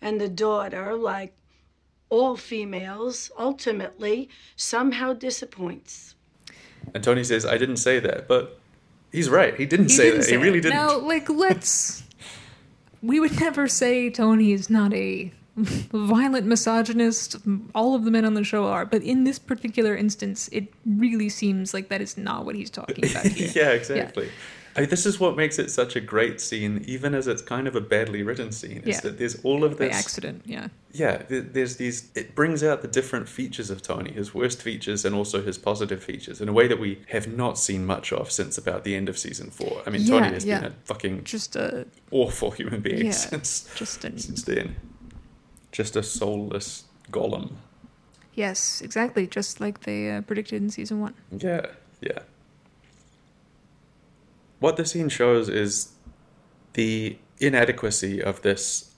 And the daughter, like all females, ultimately somehow disappoints. and Tony says, I didn't say that, but he's right. He didn't say didn't that. he really it. didn't. Now, like, let's. we would [laughs] never say Tony is not a [laughs] violent misogynist. All of the men on the show are, but in this particular instance, it really seems like that is not what he's talking about [laughs] yeah, exactly. I mean, this is what makes it such a great scene, even as it's kind of a badly written scene. Is Yeah. that there's all of By this accident, yeah. yeah there's these it brings out the different features of tony his worst features and also his positive features in a way that we have not seen much of since about the end of season four i mean Yeah, tony has yeah. been a fucking Just a awful human being yeah, [laughs] since just an since then just a soulless golem yes, exactly, just like they uh, predicted in season one. yeah yeah what the scene shows is the inadequacy of this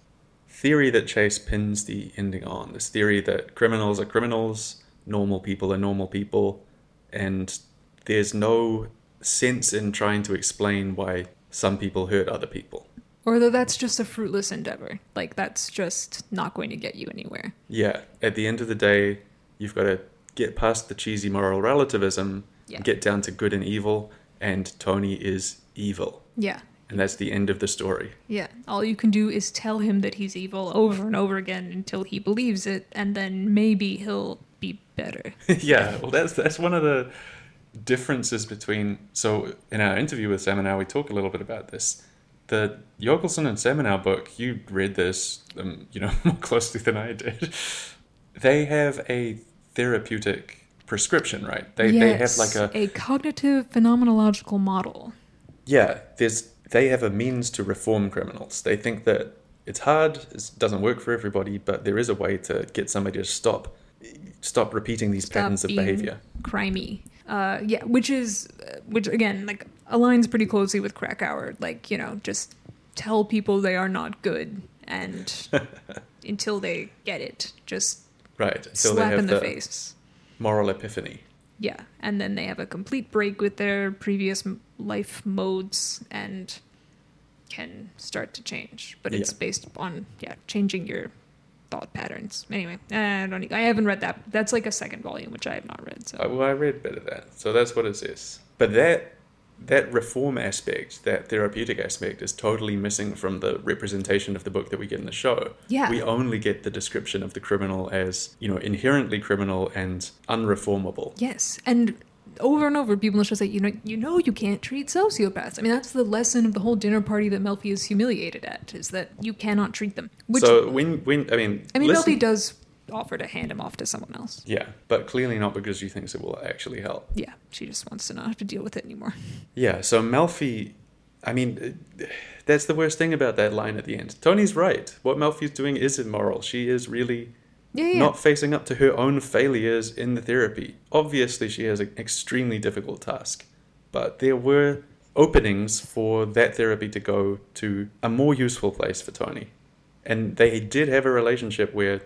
theory that Chase pins the ending on. This theory that criminals are criminals, normal people are normal people, and there's no sense in trying to explain why some people hurt other people. Or though that's just a fruitless endeavor. Like that's just not going to get you anywhere. Yeah, at the end of the day, you've got to get past the cheesy moral relativism, Yeah. get down to good and evil, and Tony is evil. Yeah. And that's the end of the story. Yeah. All you can do is tell him that he's evil over and over again until he believes it, and then maybe he'll be better. [laughs] yeah, well, that's that's one of the differences between. So, in our interview with Samenow, we talk a little bit about this. The Yochelson and Samenow book, you read this, um, you know, [laughs] more closely than I did. They have a therapeutic prescription, right? They they have like a a cognitive phenomenological model. yeah. There's they have a means to reform criminals. They think that it's hard, it doesn't work for everybody, but there is a way to get somebody to stop stop repeating these Stop patterns of behavior. Crimey. Uh, yeah, which is, uh, which again, like aligns pretty closely with Krakauer. Like, you know, just tell people they are not good, and [laughs] until they get it, just Right. Until slap they have in the, the face. moral epiphany. Yeah, and then they have a complete break with their previous life modes and can start to change. But it's Yeah. based on yeah changing your thought patterns. Anyway, I don't. I haven't read that. That's like a second volume, which I have not read. So Uh, well, I read a bit of that, so that's what it says. But that that reform aspect, that therapeutic aspect, is totally missing from the representation of the book that we get in the show. Yeah. we only get the description of the criminal as you know inherently criminal and unreformable. yes, and over and over, people just say, you know, you know, you can't treat sociopaths. I mean, that's the lesson of the whole dinner party that Melfi is humiliated at, is that you cannot treat them. Which so when when I mean, I mean, listen- Melfi does offer to hand him off to someone else. Yeah, but clearly not because she thinks it will actually help. Yeah, she just wants to not have to deal with it anymore. [laughs] Yeah, so Melfi, I mean, that's the worst thing about that line at the end. Tony's right. What Melfi's doing is immoral. She is really Yeah, yeah. not facing up to her own failures in the therapy. Obviously, she has an extremely difficult task, but there were openings for that therapy to go to a more useful place for Tony. And they did have a relationship where,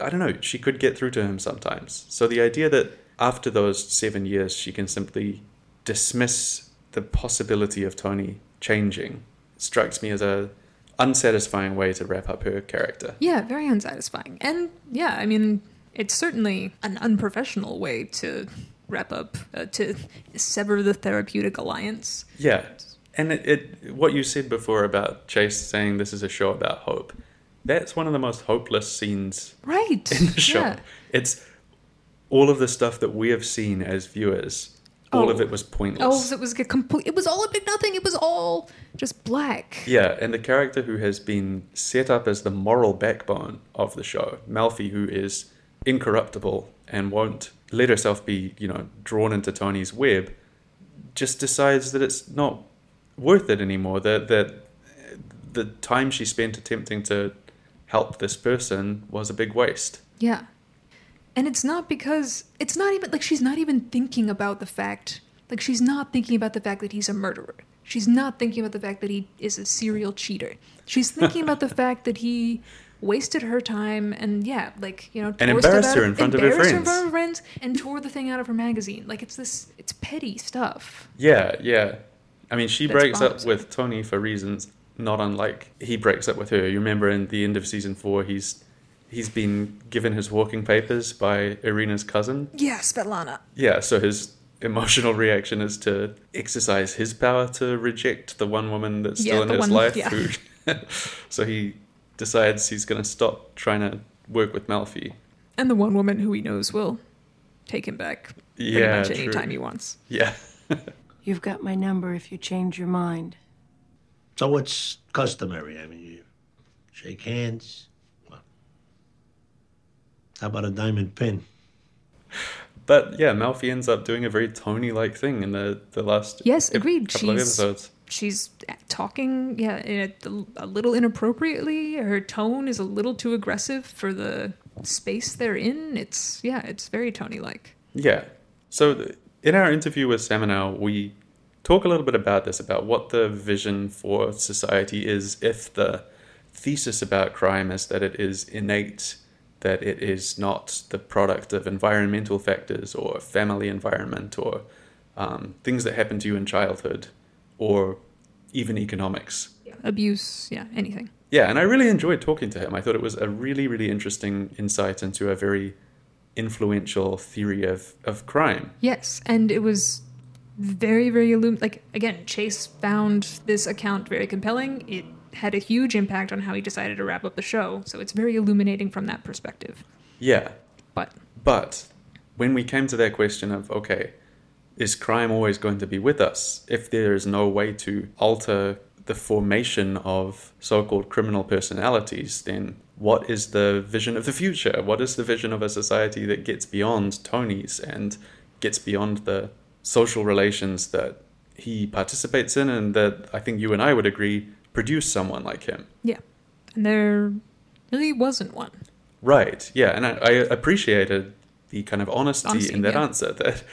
I don't know, she could get through to him sometimes. So the idea that after those seven years, she can simply dismiss the possibility of Tony changing strikes me as a unsatisfying way to wrap up her character. Yeah, very unsatisfying. And yeah, I mean, it's certainly an unprofessional way to wrap up, uh, to sever the therapeutic alliance. Yeah. And it, it what you said before about Chase saying this is a show about hope. That's one of the most hopeless scenes Right. in the show. Yeah. It's all of the stuff that we have seen as viewers all Oh. of it was pointless. Oh, it was a complete. It was all a big nothing. It was all just black. Yeah, and the character who has been set up as the moral backbone of the show, Melfi, who is incorruptible and won't let herself be, you know, drawn into Tony's web, just decides that it's not worth it anymore. That that the time she spent attempting to help this person was a big waste. Yeah. And it's not because it's not even like she's not even thinking about the fact like she's not thinking about the fact that he's a murderer. She's not thinking about the fact that he is a serial cheater. She's thinking about the fact that he wasted her time and yeah, like, you know, And embarrassed her in front of her friends. in front of her friends and tore the thing out of her magazine. Like it's this it's petty stuff. Yeah, yeah. I mean, she breaks up with Tony for reasons not unlike he breaks up with her. You remember in the end of season four, he's he's been given his walking papers by Irina's cousin. Yeah, Svetlana. Yeah, so his emotional reaction is to exercise his power to reject the one woman that's still Yeah, in his one- life. yeah. Who, [laughs] [laughs] so he decides he's going to stop trying to work with Melfi. And the one woman who he knows will take him back pretty Yeah, much true. anytime he wants. Yeah. [laughs] You've got my number if you change your mind. So it's customary? I mean, you shake hands. Well, how about a diamond pin? But yeah, Melfi ends up doing a very Tony-like thing in the the last Yes, ep- agreed. couple of She's- episodes. she's talking yeah in a, a little inappropriately her tone is a little too aggressive for the space they're in it's yeah it's very tony like Yeah. So th- in our interview with Samenow, we talk a little bit about this, about what the vision for society is if the thesis about crime is that it is innate, that it is not the product of environmental factors or family environment or um, things that happen to you in childhood or even economics. abuse yeah anything Yeah, and I really enjoyed talking to him. I thought it was a really, really interesting insight into a very influential theory of, of crime. yes and it was very very illum- like again chase found this account very compelling. It had a huge impact on how he decided to wrap up the show so it's very illuminating from that perspective. Yeah, but but when we came to that question of, okay, is crime always going to be with us if there is no way to alter the formation of so called criminal personalities, then what is the vision of the future? What is the vision of a society that gets beyond Tony's and gets beyond the social relations that he participates in and that I think you and I would agree produce someone like him? yeah and there really wasn't one Right. Yeah, and I, I appreciated the kind of honesty, Honesty, in that yeah. answer that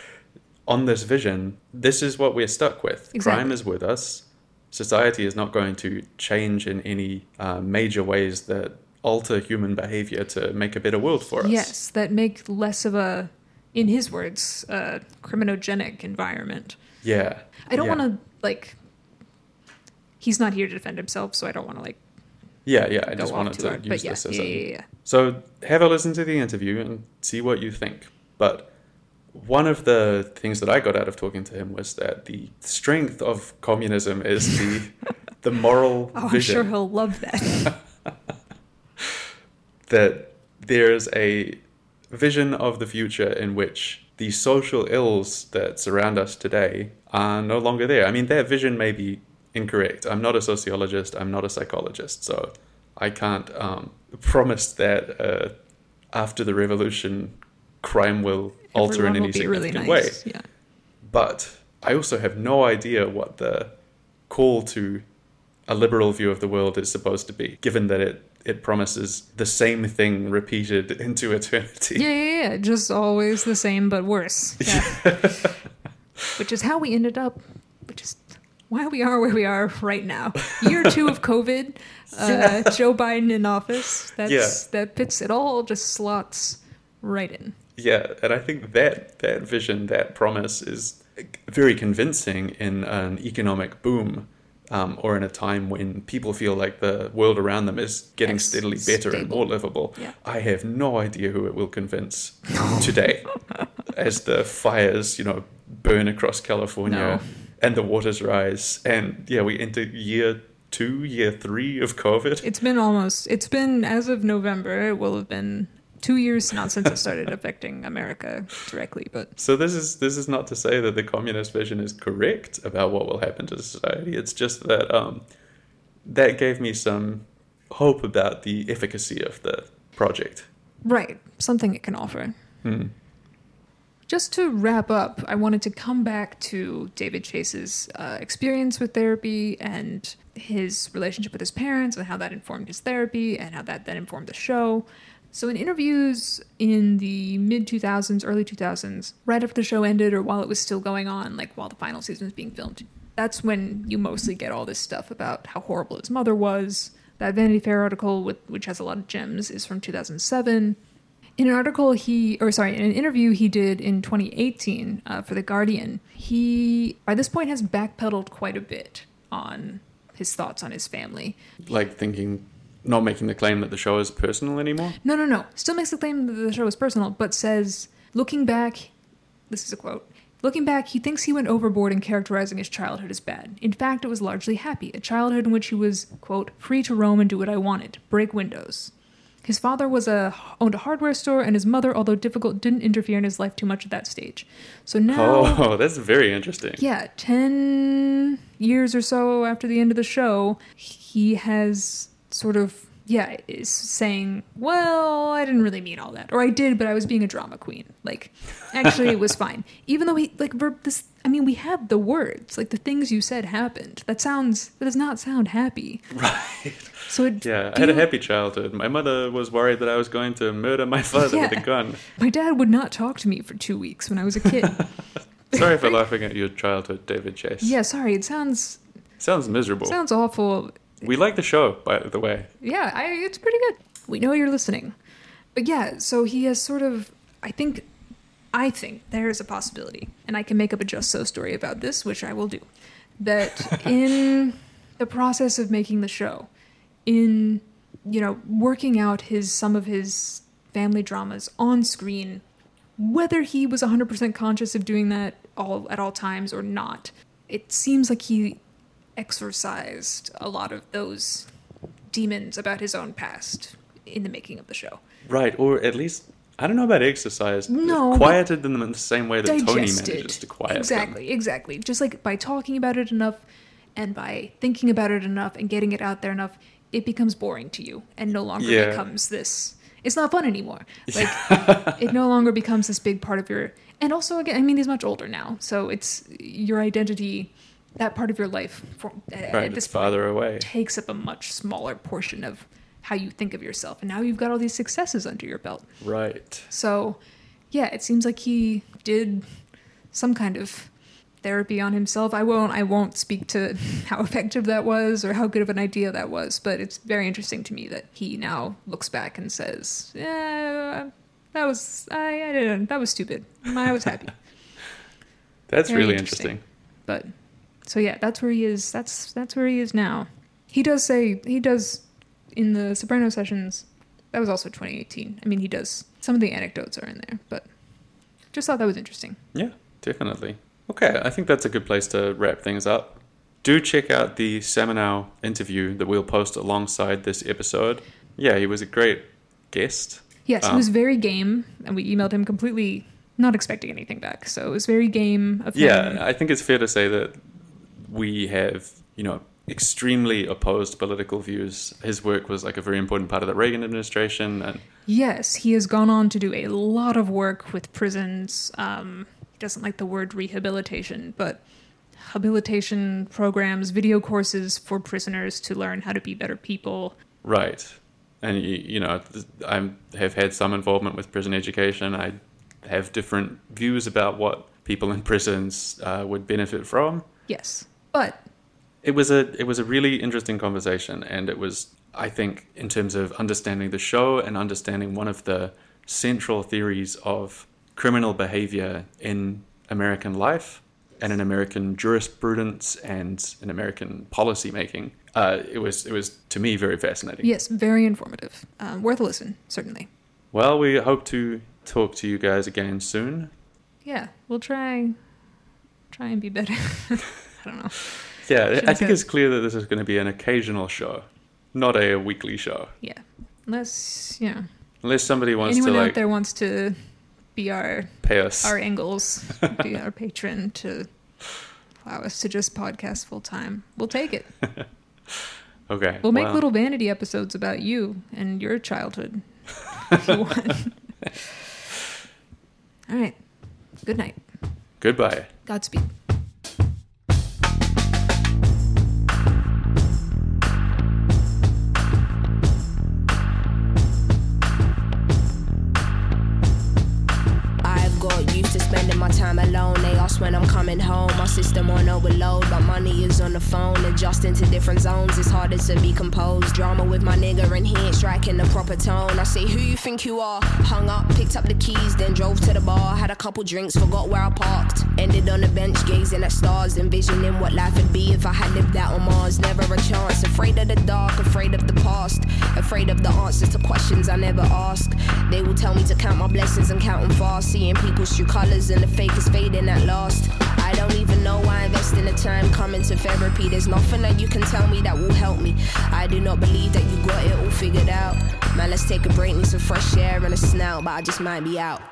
on this vision, this is what we're stuck with. Exactly. Crime is with us. Society is not going to change in any uh, major ways that alter human behavior to make a better world for us. Yes, that make less of a, in his words, a criminogenic environment. Yeah. I don't yeah. want to like. He's not here to defend himself, so I don't want to like Yeah, yeah. I just wanted to hard. use yeah, this as yeah, a. yeah. So have a listen to the interview and see what you think. But one of the things that I got out of talking to him was that the strength of communism is the [laughs] the moral Oh, I'm vision sure he'll love that. [laughs] that there's a vision of the future in which the social ills that surround us today are no longer there. I mean, their vision may be incorrect. I'm not a sociologist. I'm not a psychologist, so I can't um, promise that uh, after the revolution, crime will alter in any be really significant nice. way. Yeah. But I also have no idea what the call to a liberal view of the world is supposed to be, given that it, it promises the same thing repeated [laughs] into eternity. Yeah, yeah, yeah. Just always the same, but worse. [laughs] Yeah. which is how we ended up, which is why we are where we are right now. Year two of COVID, [laughs] uh, Joe Biden in office. That's Yeah. that fits it all. Just slots right in. Yeah, and I think that that vision, that promise, is very convincing in an economic boom, um, or in a time when people feel like the world around them is getting Yes, steadily better and more livable. Yeah. I have no idea who it will convince today, [laughs] as the fires, you know, burn across California No. and the waters rise, and yeah, we enter year two, year three of COVID. It's been almost. It's been as of November. It will have been two years not since it started affecting America directly, but [laughs] So this is this is not to say that the communist vision is correct about what will happen to society. It's just that um, that gave me some hope about the efficacy of the project. right, something it can offer. Just to wrap up, I wanted to come back to David Chase's uh, experience with therapy and his relationship with his parents and how that informed his therapy and how that then informed the show. So, in interviews in the mid 2000s, early 2000s, right after the show ended or while it was still going on, like while the final season was being filmed, that's when you mostly get all this stuff about how horrible his mother was. That Vanity Fair article, with, which has a lot of gems, is from 2007 in an article he or sorry in an interview he did in 2018 uh, for the guardian he by this point has backpedaled quite a bit on his thoughts on his family Like thinking, not making the claim that the show is personal anymore. no no no still makes the claim that the show is personal but says looking back this is a quote Looking back, he thinks he went overboard in characterizing his childhood as bad. In fact, it was largely happy, a childhood in which he was, quote, free to roam and do what I wanted, break windows. His father was a owned a hardware store, and his mother, although difficult, didn't interfere in his life too much at that stage. So now, Oh, [laughs] that's very interesting. yeah, 10 years or so after the end of the show, he has sort of, yeah, is saying, well, I didn't really mean all that. Or I did, but I was being a drama queen. Like, actually, it was [laughs] fine. Even though he, like, verb this, I mean, we have the words, like, the things you said happened. That sounds, that does not sound happy. Right. So it. Yeah, I had a happy childhood. My mother was worried that I was going to murder my father with a Yeah. gun. My dad would not talk to me for two weeks when I was a kid. [laughs] Sorry for [laughs] laughing at your childhood, David Chase. yeah, sorry, it sounds Sounds miserable. sounds awful. We like the show, by the way. yeah, I, it's pretty good. We know you're listening. But yeah, so he has sort of, I think, I think there is a possibility, and I can make up a just so story about this, which I will do, that [laughs] in the process of making the show, in, you know, working out his, some of his family dramas on screen, whether he was 100% conscious of doing that all at all times or not, it seems like he exorcised a lot of those demons about his own past in the making of the show. Right, or at least I don't know about exercise. No, quieted them in the same way that Tony Digested. manages to quiet exactly, them. Exactly, exactly. Just like by talking about it enough and by thinking about it enough and getting it out there enough, it becomes boring to you and no longer Yeah. becomes this. It's not fun anymore. [laughs] Like it no longer becomes this big part of your. And also, again, I mean, he's much older now, so it's your identity. That part of your life, for, uh, at Right, this it's farther away. takes up a much smaller portion of how you think of yourself. And now you've got all these successes under your belt. Right. So, yeah, it seems like he did some kind of therapy on himself. I won't I won't speak to [laughs] how effective that was or how good of an idea that was, but it's very interesting to me that he now looks back and says, "Yeah, that was I, I didn't that was stupid. I was happy." [laughs] That's Very really interesting. interesting. But so yeah, that's where he is. That's that's where he is now. He does say he does in the Soprano sessions. That was also 2018. I mean, he does some of the anecdotes are in there, but just thought that was interesting. Yeah, definitely. Okay, I think that's a good place to wrap things up. Do check out the Samenow interview that we'll post alongside this episode. Yeah, he was a great guest. Yes, he Um, was very game, and we emailed him completely not expecting anything back. So it was very game of him. Yeah, I think it's fair to say that we have, you know, extremely opposed political views. His work was like a very important part of the Reagan administration, and Yes, he has gone on to do a lot of work with prisons. Um, he doesn't like the word rehabilitation, but habilitation programs, video courses for prisoners to learn how to be better people. right. And you, know, I have had some involvement with prison education. I have different views about what people in prisons uh, would benefit from. Yes, but it was a it was a really interesting conversation and it was i think in terms of understanding the show and understanding one of the central theories of criminal behavior in american life and in american jurisprudence and in american policy making uh, it was it was to me very fascinating yes, very informative. Um, worth a listen, certainly. well we hope to talk to you guys again soon Yeah, we'll try try and be better. [laughs] I don't know. yeah Should've i think said- it's clear that this is going to be an occasional show not a weekly show Yeah, unless you know, Unless somebody wants Anyone to like, out there wants to be our pay us. our angles, be [laughs] our patron to allow us to just podcast full time. We'll take it. [laughs] okay. We'll make little vanity episodes about you and your childhood. if you want. [laughs] All right. Good night. Goodbye. Godspeed. When I'm coming home. My system on overload. My money is on the phone, adjusting to different zones. It's harder to be composed. Drama with my nigga, and he ain't striking the proper tone. I say, Who you think you are? Hung up, picked up the keys, then drove to the bar. Had a couple drinks, forgot where I parked. Ended on the bench, gazing at stars, envisioning what life would be if I had lived out on Mars. Never a chance. Afraid of the dark, afraid of the past, afraid of the answers to questions I never ask. They will tell me to count my blessings and count them fast. Seeing people's true colors and the fake is fading at last. I don't even know why I invest in the time coming to therapy. There's nothing that you can tell me that will help me. I do not believe that you got it all figured out. Man, let's take a break, need some fresh air and a snout, but I just might be out.